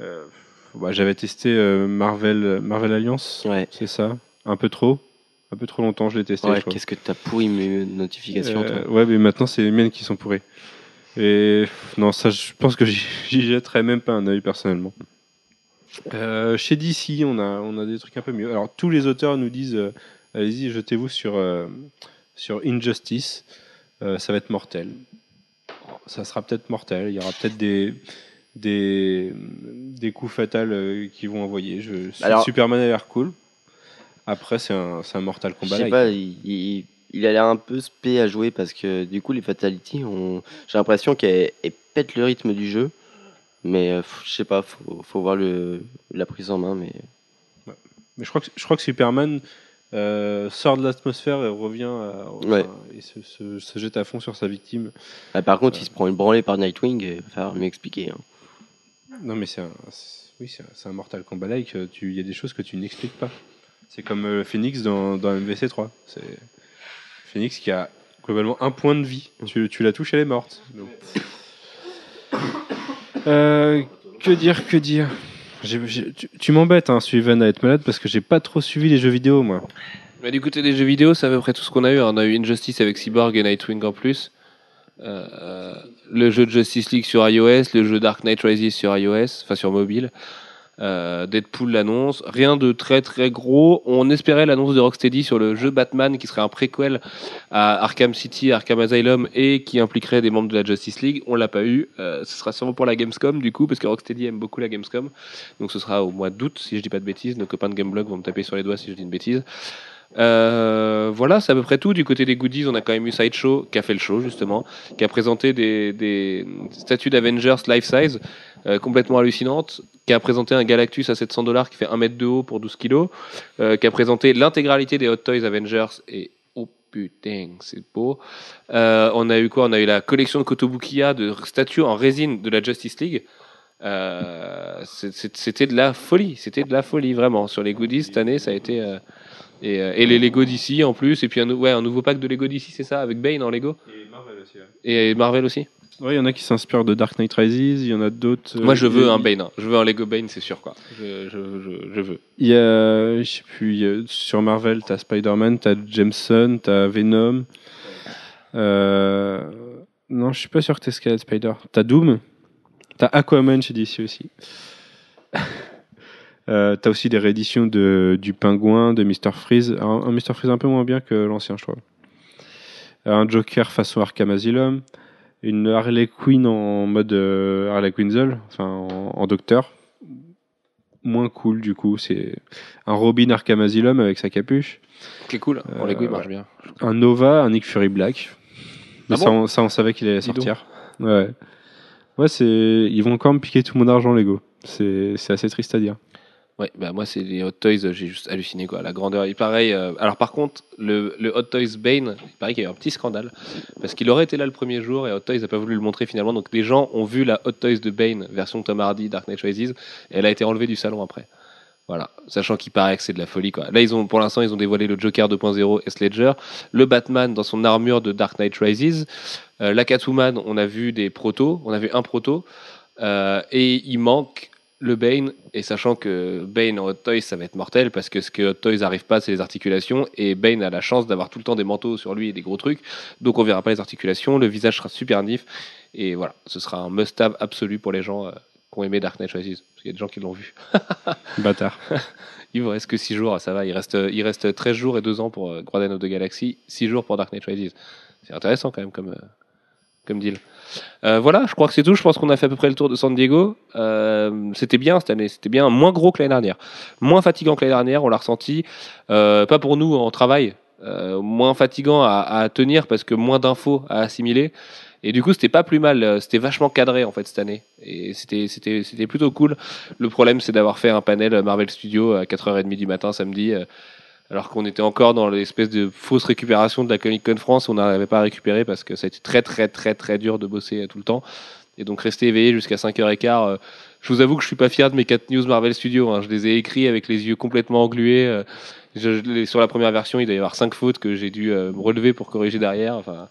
Euh, bah, J'avais testé euh, Marvel, Marvel Alliance, Ouais. c'est ça? Un peu trop? Un peu trop longtemps, je l'ai testé. Ouais, qu'est-ce que t'as pourri mes notifications toi? Euh, ouais, mais maintenant, c'est les miennes qui sont pourries. Et non, ça, je pense que j'y jetterais même pas un œil personnellement. Euh, chez DC, on a, on a des trucs un peu mieux. Alors, tous les auteurs nous disent euh, allez-y, jetez-vous sur, euh, sur Injustice. Ça va être mortel. Ça sera peut-être mortel. Il y aura peut-être des, des, des coups fatals euh, qui vont envoyer. Je, Alors- Superman a l'air cool. Après, c'est un, Mortal Je Kombat. sais like. pas, il, il- il a l'air un peu spé à jouer parce que du coup les fatalities, j'ai l'impression qu'elles elles pètent le rythme du jeu. Mais euh, je sais pas, faut, faut voir le, la prise en main. Mais Mais je crois que, je crois que Superman euh, sort de l'atmosphère et revient à- Ouais. et se, se- se jette à fond sur sa victime. Ah, par contre, il se prend une branlée par Nightwing, il va falloir m'expliquer. hein. Non, mais c'est un, oui, c'est un, Mortal Kombat like. euh, Il y a des choses que tu n'expliques pas. C'est comme euh, Phoenix dans, dans MVC 3. C'est Phoenix qui a globalement un point de vie. Tu, tu la touches, elle est morte. Donc- Euh, que dire, que dire? Tu, tu m'embêtes, hein, Suivan, à être malade parce que j'ai pas trop suivi les jeux vidéo, moi. Mais du côté des jeux vidéo, c'est à peu près tout ce qu'on a eu. On a eu Injustice avec Cyborg et Nightwing en plus. Euh, le jeu de Justice League sur iOS, le jeu Dark Knight Rises sur iOS, enfin sur mobile. Euh, Deadpool l'annonce, rien de très très gros. On espérait l'annonce de Rocksteady sur le jeu Batman qui serait un préquel à Arkham City, Arkham Asylum et qui impliquerait des membres de la Justice League. On l'a pas eu. Euh, ce sera sûrement pour la Gamescom du coup parce que Rocksteady aime beaucoup la Gamescom. Donc ce sera au mois d'août si je dis pas de bêtises. Nos copains de Gameblog vont me taper sur les doigts si je dis une bêtise. Euh, voilà, c'est à peu près tout. Du côté des goodies, on a quand même eu Sideshow qui a fait le show justement, qui a présenté des, statues d'Avengers life size euh, complètement hallucinantes, qui a présenté un Galactus à 700 dollars qui fait 1 mètre de haut pour 12 kilos, euh, qui a présenté l'intégralité des Hot Toys Avengers et oh putain, c'est beau. On a eu quoi? On a eu la collection de Kotobukiya de statues en résine de la Justice League. C'était de la folie, c'était de la folie vraiment. Sur les goodies cette année, ça a été et, euh, et les Lego d'ici en plus, et puis un, ouais, un nouveau pack de Lego d'ici, c'est ça, avec Bane en Lego Et Marvel aussi. et Marvel aussi. Ouais, il y en a qui s'inspirent de Dark Knight Rises, il y en a d'autres. Moi, je euh, veux un Bane, hein. je veux un Lego Bane, c'est sûr quoi. Je, je, je, je veux. Il y a, je sais plus, il y a- sur Marvel, t'as Spider-Man, t'as Jameson, t'as Venom. Euh, non, je suis pas sûr que t'aies Scarlet Spider. T'as Doom, t'as Aquaman chez DC aussi. Euh, t'as aussi des rééditions de, du Pingouin, de Mr. Freeze. Un, un Mr. Freeze un peu moins bien que l'ancien, je trouve. Un Joker façon Arkham Asylum. Une Harley Quinn en mode euh, Harley Quinzel, enfin en, en docteur. Moins cool du coup. C'est un Robin Arkham Asylum avec sa capuche. C'est cool, pour Euh, Lego il marche bien. Un Nova, un Nick Fury Black. Mais Ah ça, bon on, ça, on savait qu'il allait sortir. Ouais. Ouais, c'est. Ils vont encore me piquer tout mon argent Lego. C'est assez triste à dire. Ouais, bah moi c'est les Hot Toys, j'ai juste halluciné quoi, la grandeur. Il pareil. euh, alors par contre, le, le Hot Toys Bane, il paraît qu'il y a eu un petit scandale parce qu'il aurait été là le premier jour et Hot Toys n'a pas voulu le montrer finalement. Donc les gens ont vu la Hot Toys de Bane version Tom Hardy Dark Knight Rises et elle a été enlevée du salon après. Voilà, sachant qu'il paraît que c'est de la folie quoi. Là ils ont pour l'instant ils ont dévoilé le Joker 2.0 et Ledger, le Batman dans son armure de Dark Knight Rises, euh, la Catwoman on a vu des protos, on a vu un proto euh, et il manque le Bane, et sachant que Bane en Hot Toys, ça va être mortel, parce que ce que Hot Toys n'arrive pas, c'est les articulations, et Bane a la chance d'avoir tout le temps des manteaux sur lui et des gros trucs, donc on verra pas les articulations, le visage sera super nif, et voilà, ce sera un must-have absolu pour les gens euh, qui ont aimé Dark Knight Rises, parce qu'il y a des gens qui l'ont vu. Bâtard. Il vous reste que 6 jours, ça va, il reste, il reste 13 jours et 2 ans pour euh, Guardian of the Galaxy, 6 jours pour Dark Knight Rises. C'est intéressant quand même comme, euh, comme deal. Euh, voilà, je crois que c'est tout. Je pense qu'on a fait à peu près le tour de San Diego. Euh, c'était bien cette année, c'était bien, moins gros que l'année dernière, moins fatigant que l'année dernière, on l'a ressenti. Euh, pas pour nous en travail, moins fatigant à, tenir parce que moins d'infos à assimiler. Et du coup, c'était pas plus mal. C'était vachement cadré en fait cette année, et c'était plutôt cool. Le problème, c'est d'avoir fait un panel Marvel Studios à 4h30 du matin samedi. Alors qu'on était encore dans l'espèce de fausse récupération de la Comic Con France, on n'arrivait pas à récupérer parce que ça a été très très très très dur de bosser euh, tout le temps. et donc rester éveillé jusqu'à 5h15. euh, je vous avoue que je suis pas fier de mes 4 news Marvel Studios. hein. Je les ai écrits avec les yeux complètement englués. euh, je- je les- sur la première version, il doit y avoir 5 fautes que j'ai dû me relever pour corriger derrière. Enfin, Moi,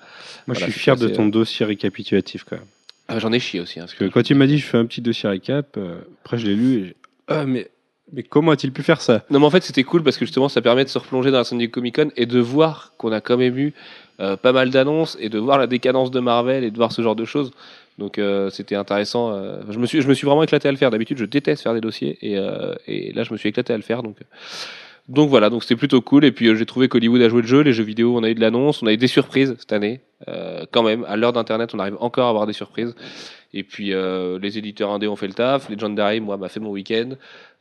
Voilà, je suis fier de ton dossier récapitulatif quand même. ah, j'en ai chié aussi. hein, parce que quand tu m'as dit je fais un petit dossier récap, euh, après je l'ai lu et ah mais mais comment a-t-il pu faire ça? Non, mais en fait, c'était cool parce que justement, ça permet de se replonger dans la San Diego Comic Con et de voir qu'on a quand même eu euh, pas mal d'annonces et de voir la décadence de Marvel et de voir ce genre de choses. Donc, euh, c'était intéressant. euh, je, me suis, je me suis vraiment éclaté à le faire. D'habitude, je déteste faire des dossiers et, et là, je me suis éclaté à le faire. Donc, donc voilà, donc c'était plutôt cool. Et puis, j'ai trouvé qu'Hollywood a joué le jeu. Les jeux vidéo, on a eu de l'annonce, on a eu des surprises cette année. Quand même, à l'heure d'Internet, on arrive encore à avoir des surprises. Et puis, les éditeurs indés ont fait le taf. Legendary, moi, m'a fait mon week-end.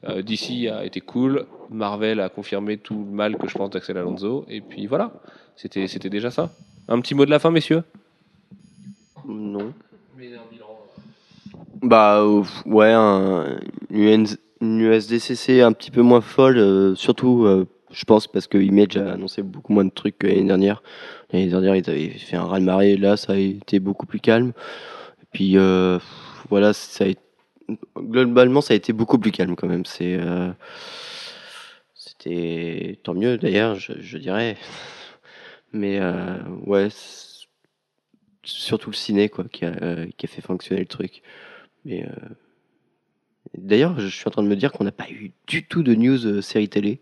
Euh, DC a été cool. Marvel a confirmé tout le mal que je pense d'Axel Alonso. Et puis voilà, c'était c'était déjà ça. Un petit mot de la fin, messieurs? Non. Bah euh, ouais, un, une, UN une USDCC un petit peu moins folle, euh, surtout euh, je pense parce que Image a annoncé beaucoup moins de trucs que l'année dernière. L'année dernière ils avaient fait un raz-de-marée, là ça a été beaucoup plus calme. Et puis euh, voilà, ça a été- globalement ça a été beaucoup plus calme quand même. C'est euh, c'était tant mieux d'ailleurs, je, dirais. Mais euh, ouais, surtout le ciné quoi qui a, euh, qui a fait fonctionner le truc. Mais d'ailleurs, je suis en train de me dire qu'on n'a pas eu du tout de news série télé.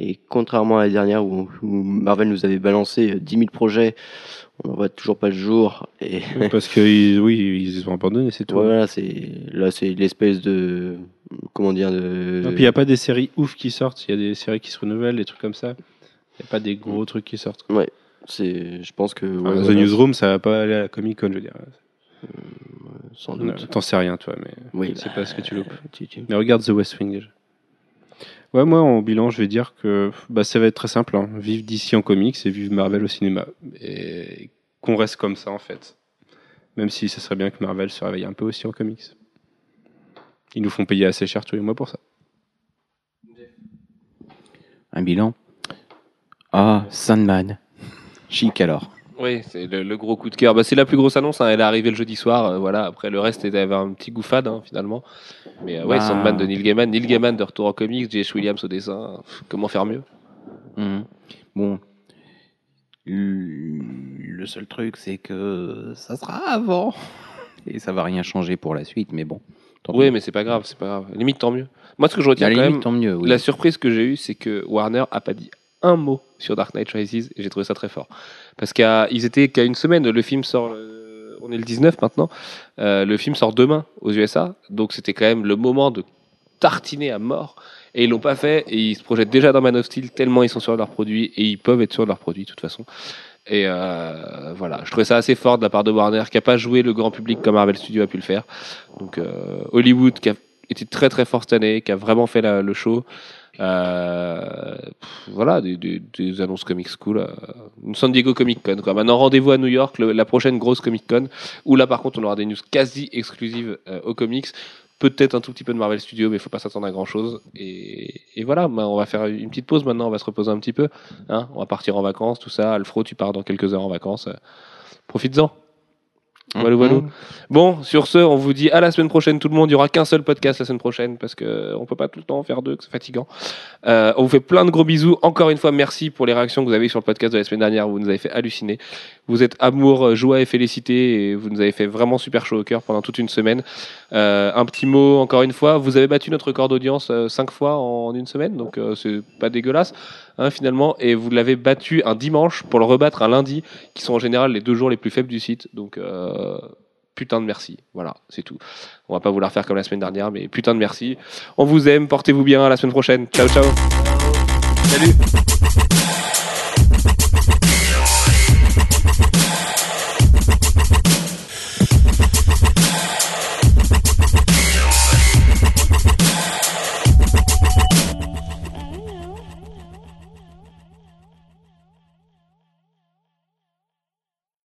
Et contrairement à la dernière où, où Marvel nous avait balancé euh, 10 000 projets, on n'en voit toujours pas le jour. Et Parce que oui, ils ont abandonné, c'est tout. voilà, c'est là c'est l'espèce de comment dire de. Puis il n'y a pas des séries ouf qui sortent, il y a des séries qui se renouvellent, des trucs comme ça. Il n'y a pas des gros trucs qui sortent. c'est, je pense que Enfin, ouais, The voilà, Newsroom, ça va pas aller à la Comic Con, je veux dire. sans Non, doute. T'en sais rien, toi, mais Oui, c'est bah, pas ce que tu loupes. tu- tu- Mais regarde The West Wing déjà. Ouais, moi en bilan, je vais dire que bah, ça va être très simple. Hein. Vive DC en comics et vive Marvel au cinéma. Et qu'on reste comme ça en fait. Même si ce serait bien que Marvel se réveille un peu aussi en comics. Ils nous font payer assez cher tous les mois pour ça. Un bilan Ah, Sandman. Chic alors. Oui, c'est le, le gros coup de cœur. Bah, c'est la plus grosse annonce. hein. Elle est arrivée le jeudi soir. euh, voilà. Après, le reste était avait un petit goût fade hein, finalement. Mais euh, ouais, Bah. Sandman de Neil Gaiman. Neil Gaiman de retour en comics. J.H. Williams au dessin. Comment faire mieux? Mhm. Bon. Le seul truc, c'est que ça sera avant. Et ça va rien changer pour la suite, mais bon. Oui, mais c'est pas grave. C'est pas grave. Limite, tant mieux. Moi, ce que je retiens la quand limite, même, tant mieux. oui. La surprise que j'ai eue, c'est que Warner a pas dit un mot sur Dark Knight Rises et j'ai trouvé ça très fort. Parce qu'ils étaient qu'à une semaine, le film sort, euh, on est le 19 maintenant, euh, le film sort demain aux USA, donc c'était quand même le moment de tartiner à mort. Et ils l'ont pas fait et ils se projettent déjà dans Man of Steel tellement ils sont sur leurs produits et ils peuvent être sur leurs produits de toute façon. Et euh, voilà, je trouvais ça assez fort de la part de Warner qui a pas joué le grand public comme Marvel Studios a pu le faire. Donc Hollywood qui a été très très fort cette année, qui a vraiment fait le show. Euh, voilà, des, annonces comics cool. euh, San Diego Comic Con. Quoi. Maintenant, rendez-vous à New York, la prochaine grosse Comic Con, où là, par contre, on aura des news quasi exclusives euh, aux comics. Peut-être un tout petit peu de Marvel Studios, mais il faut pas s'attendre à grand chose. Et, voilà, bah, on va faire une petite pause maintenant, on va se reposer un petit peu. Hein on va partir en vacances, tout ça. Alfro, tu pars dans quelques heures en vacances. Profites-en. Voilà, voilà. Mhm. Bon, sur ce, on vous dit à la semaine prochaine, tout le monde. Il y aura qu'un seul podcast la semaine prochaine parce que on peut pas tout le temps en faire deux, c'est fatigant. Euh, on vous fait plein de gros bisous. Encore une fois, merci pour les réactions que vous avez eues sur le podcast de la semaine dernière. Vous nous avez fait halluciner. Vous êtes amour, joie et félicité et vous nous avez fait vraiment super chaud au cœur pendant toute une semaine. Euh, un petit mot encore une fois. Vous avez battu notre record d'audience euh, cinq fois en une semaine, donc euh, c'est pas dégueulasse hein, finalement. Et vous l'avez battu un dimanche pour le rebattre un lundi, qui sont en général les deux jours les plus faibles du site. Donc euh, putain de merci. Voilà, c'est tout. On va pas vous la refaire comme la semaine dernière, mais putain de merci. On vous aime, portez-vous bien, à la semaine prochaine. Ciao, ciao. Salut.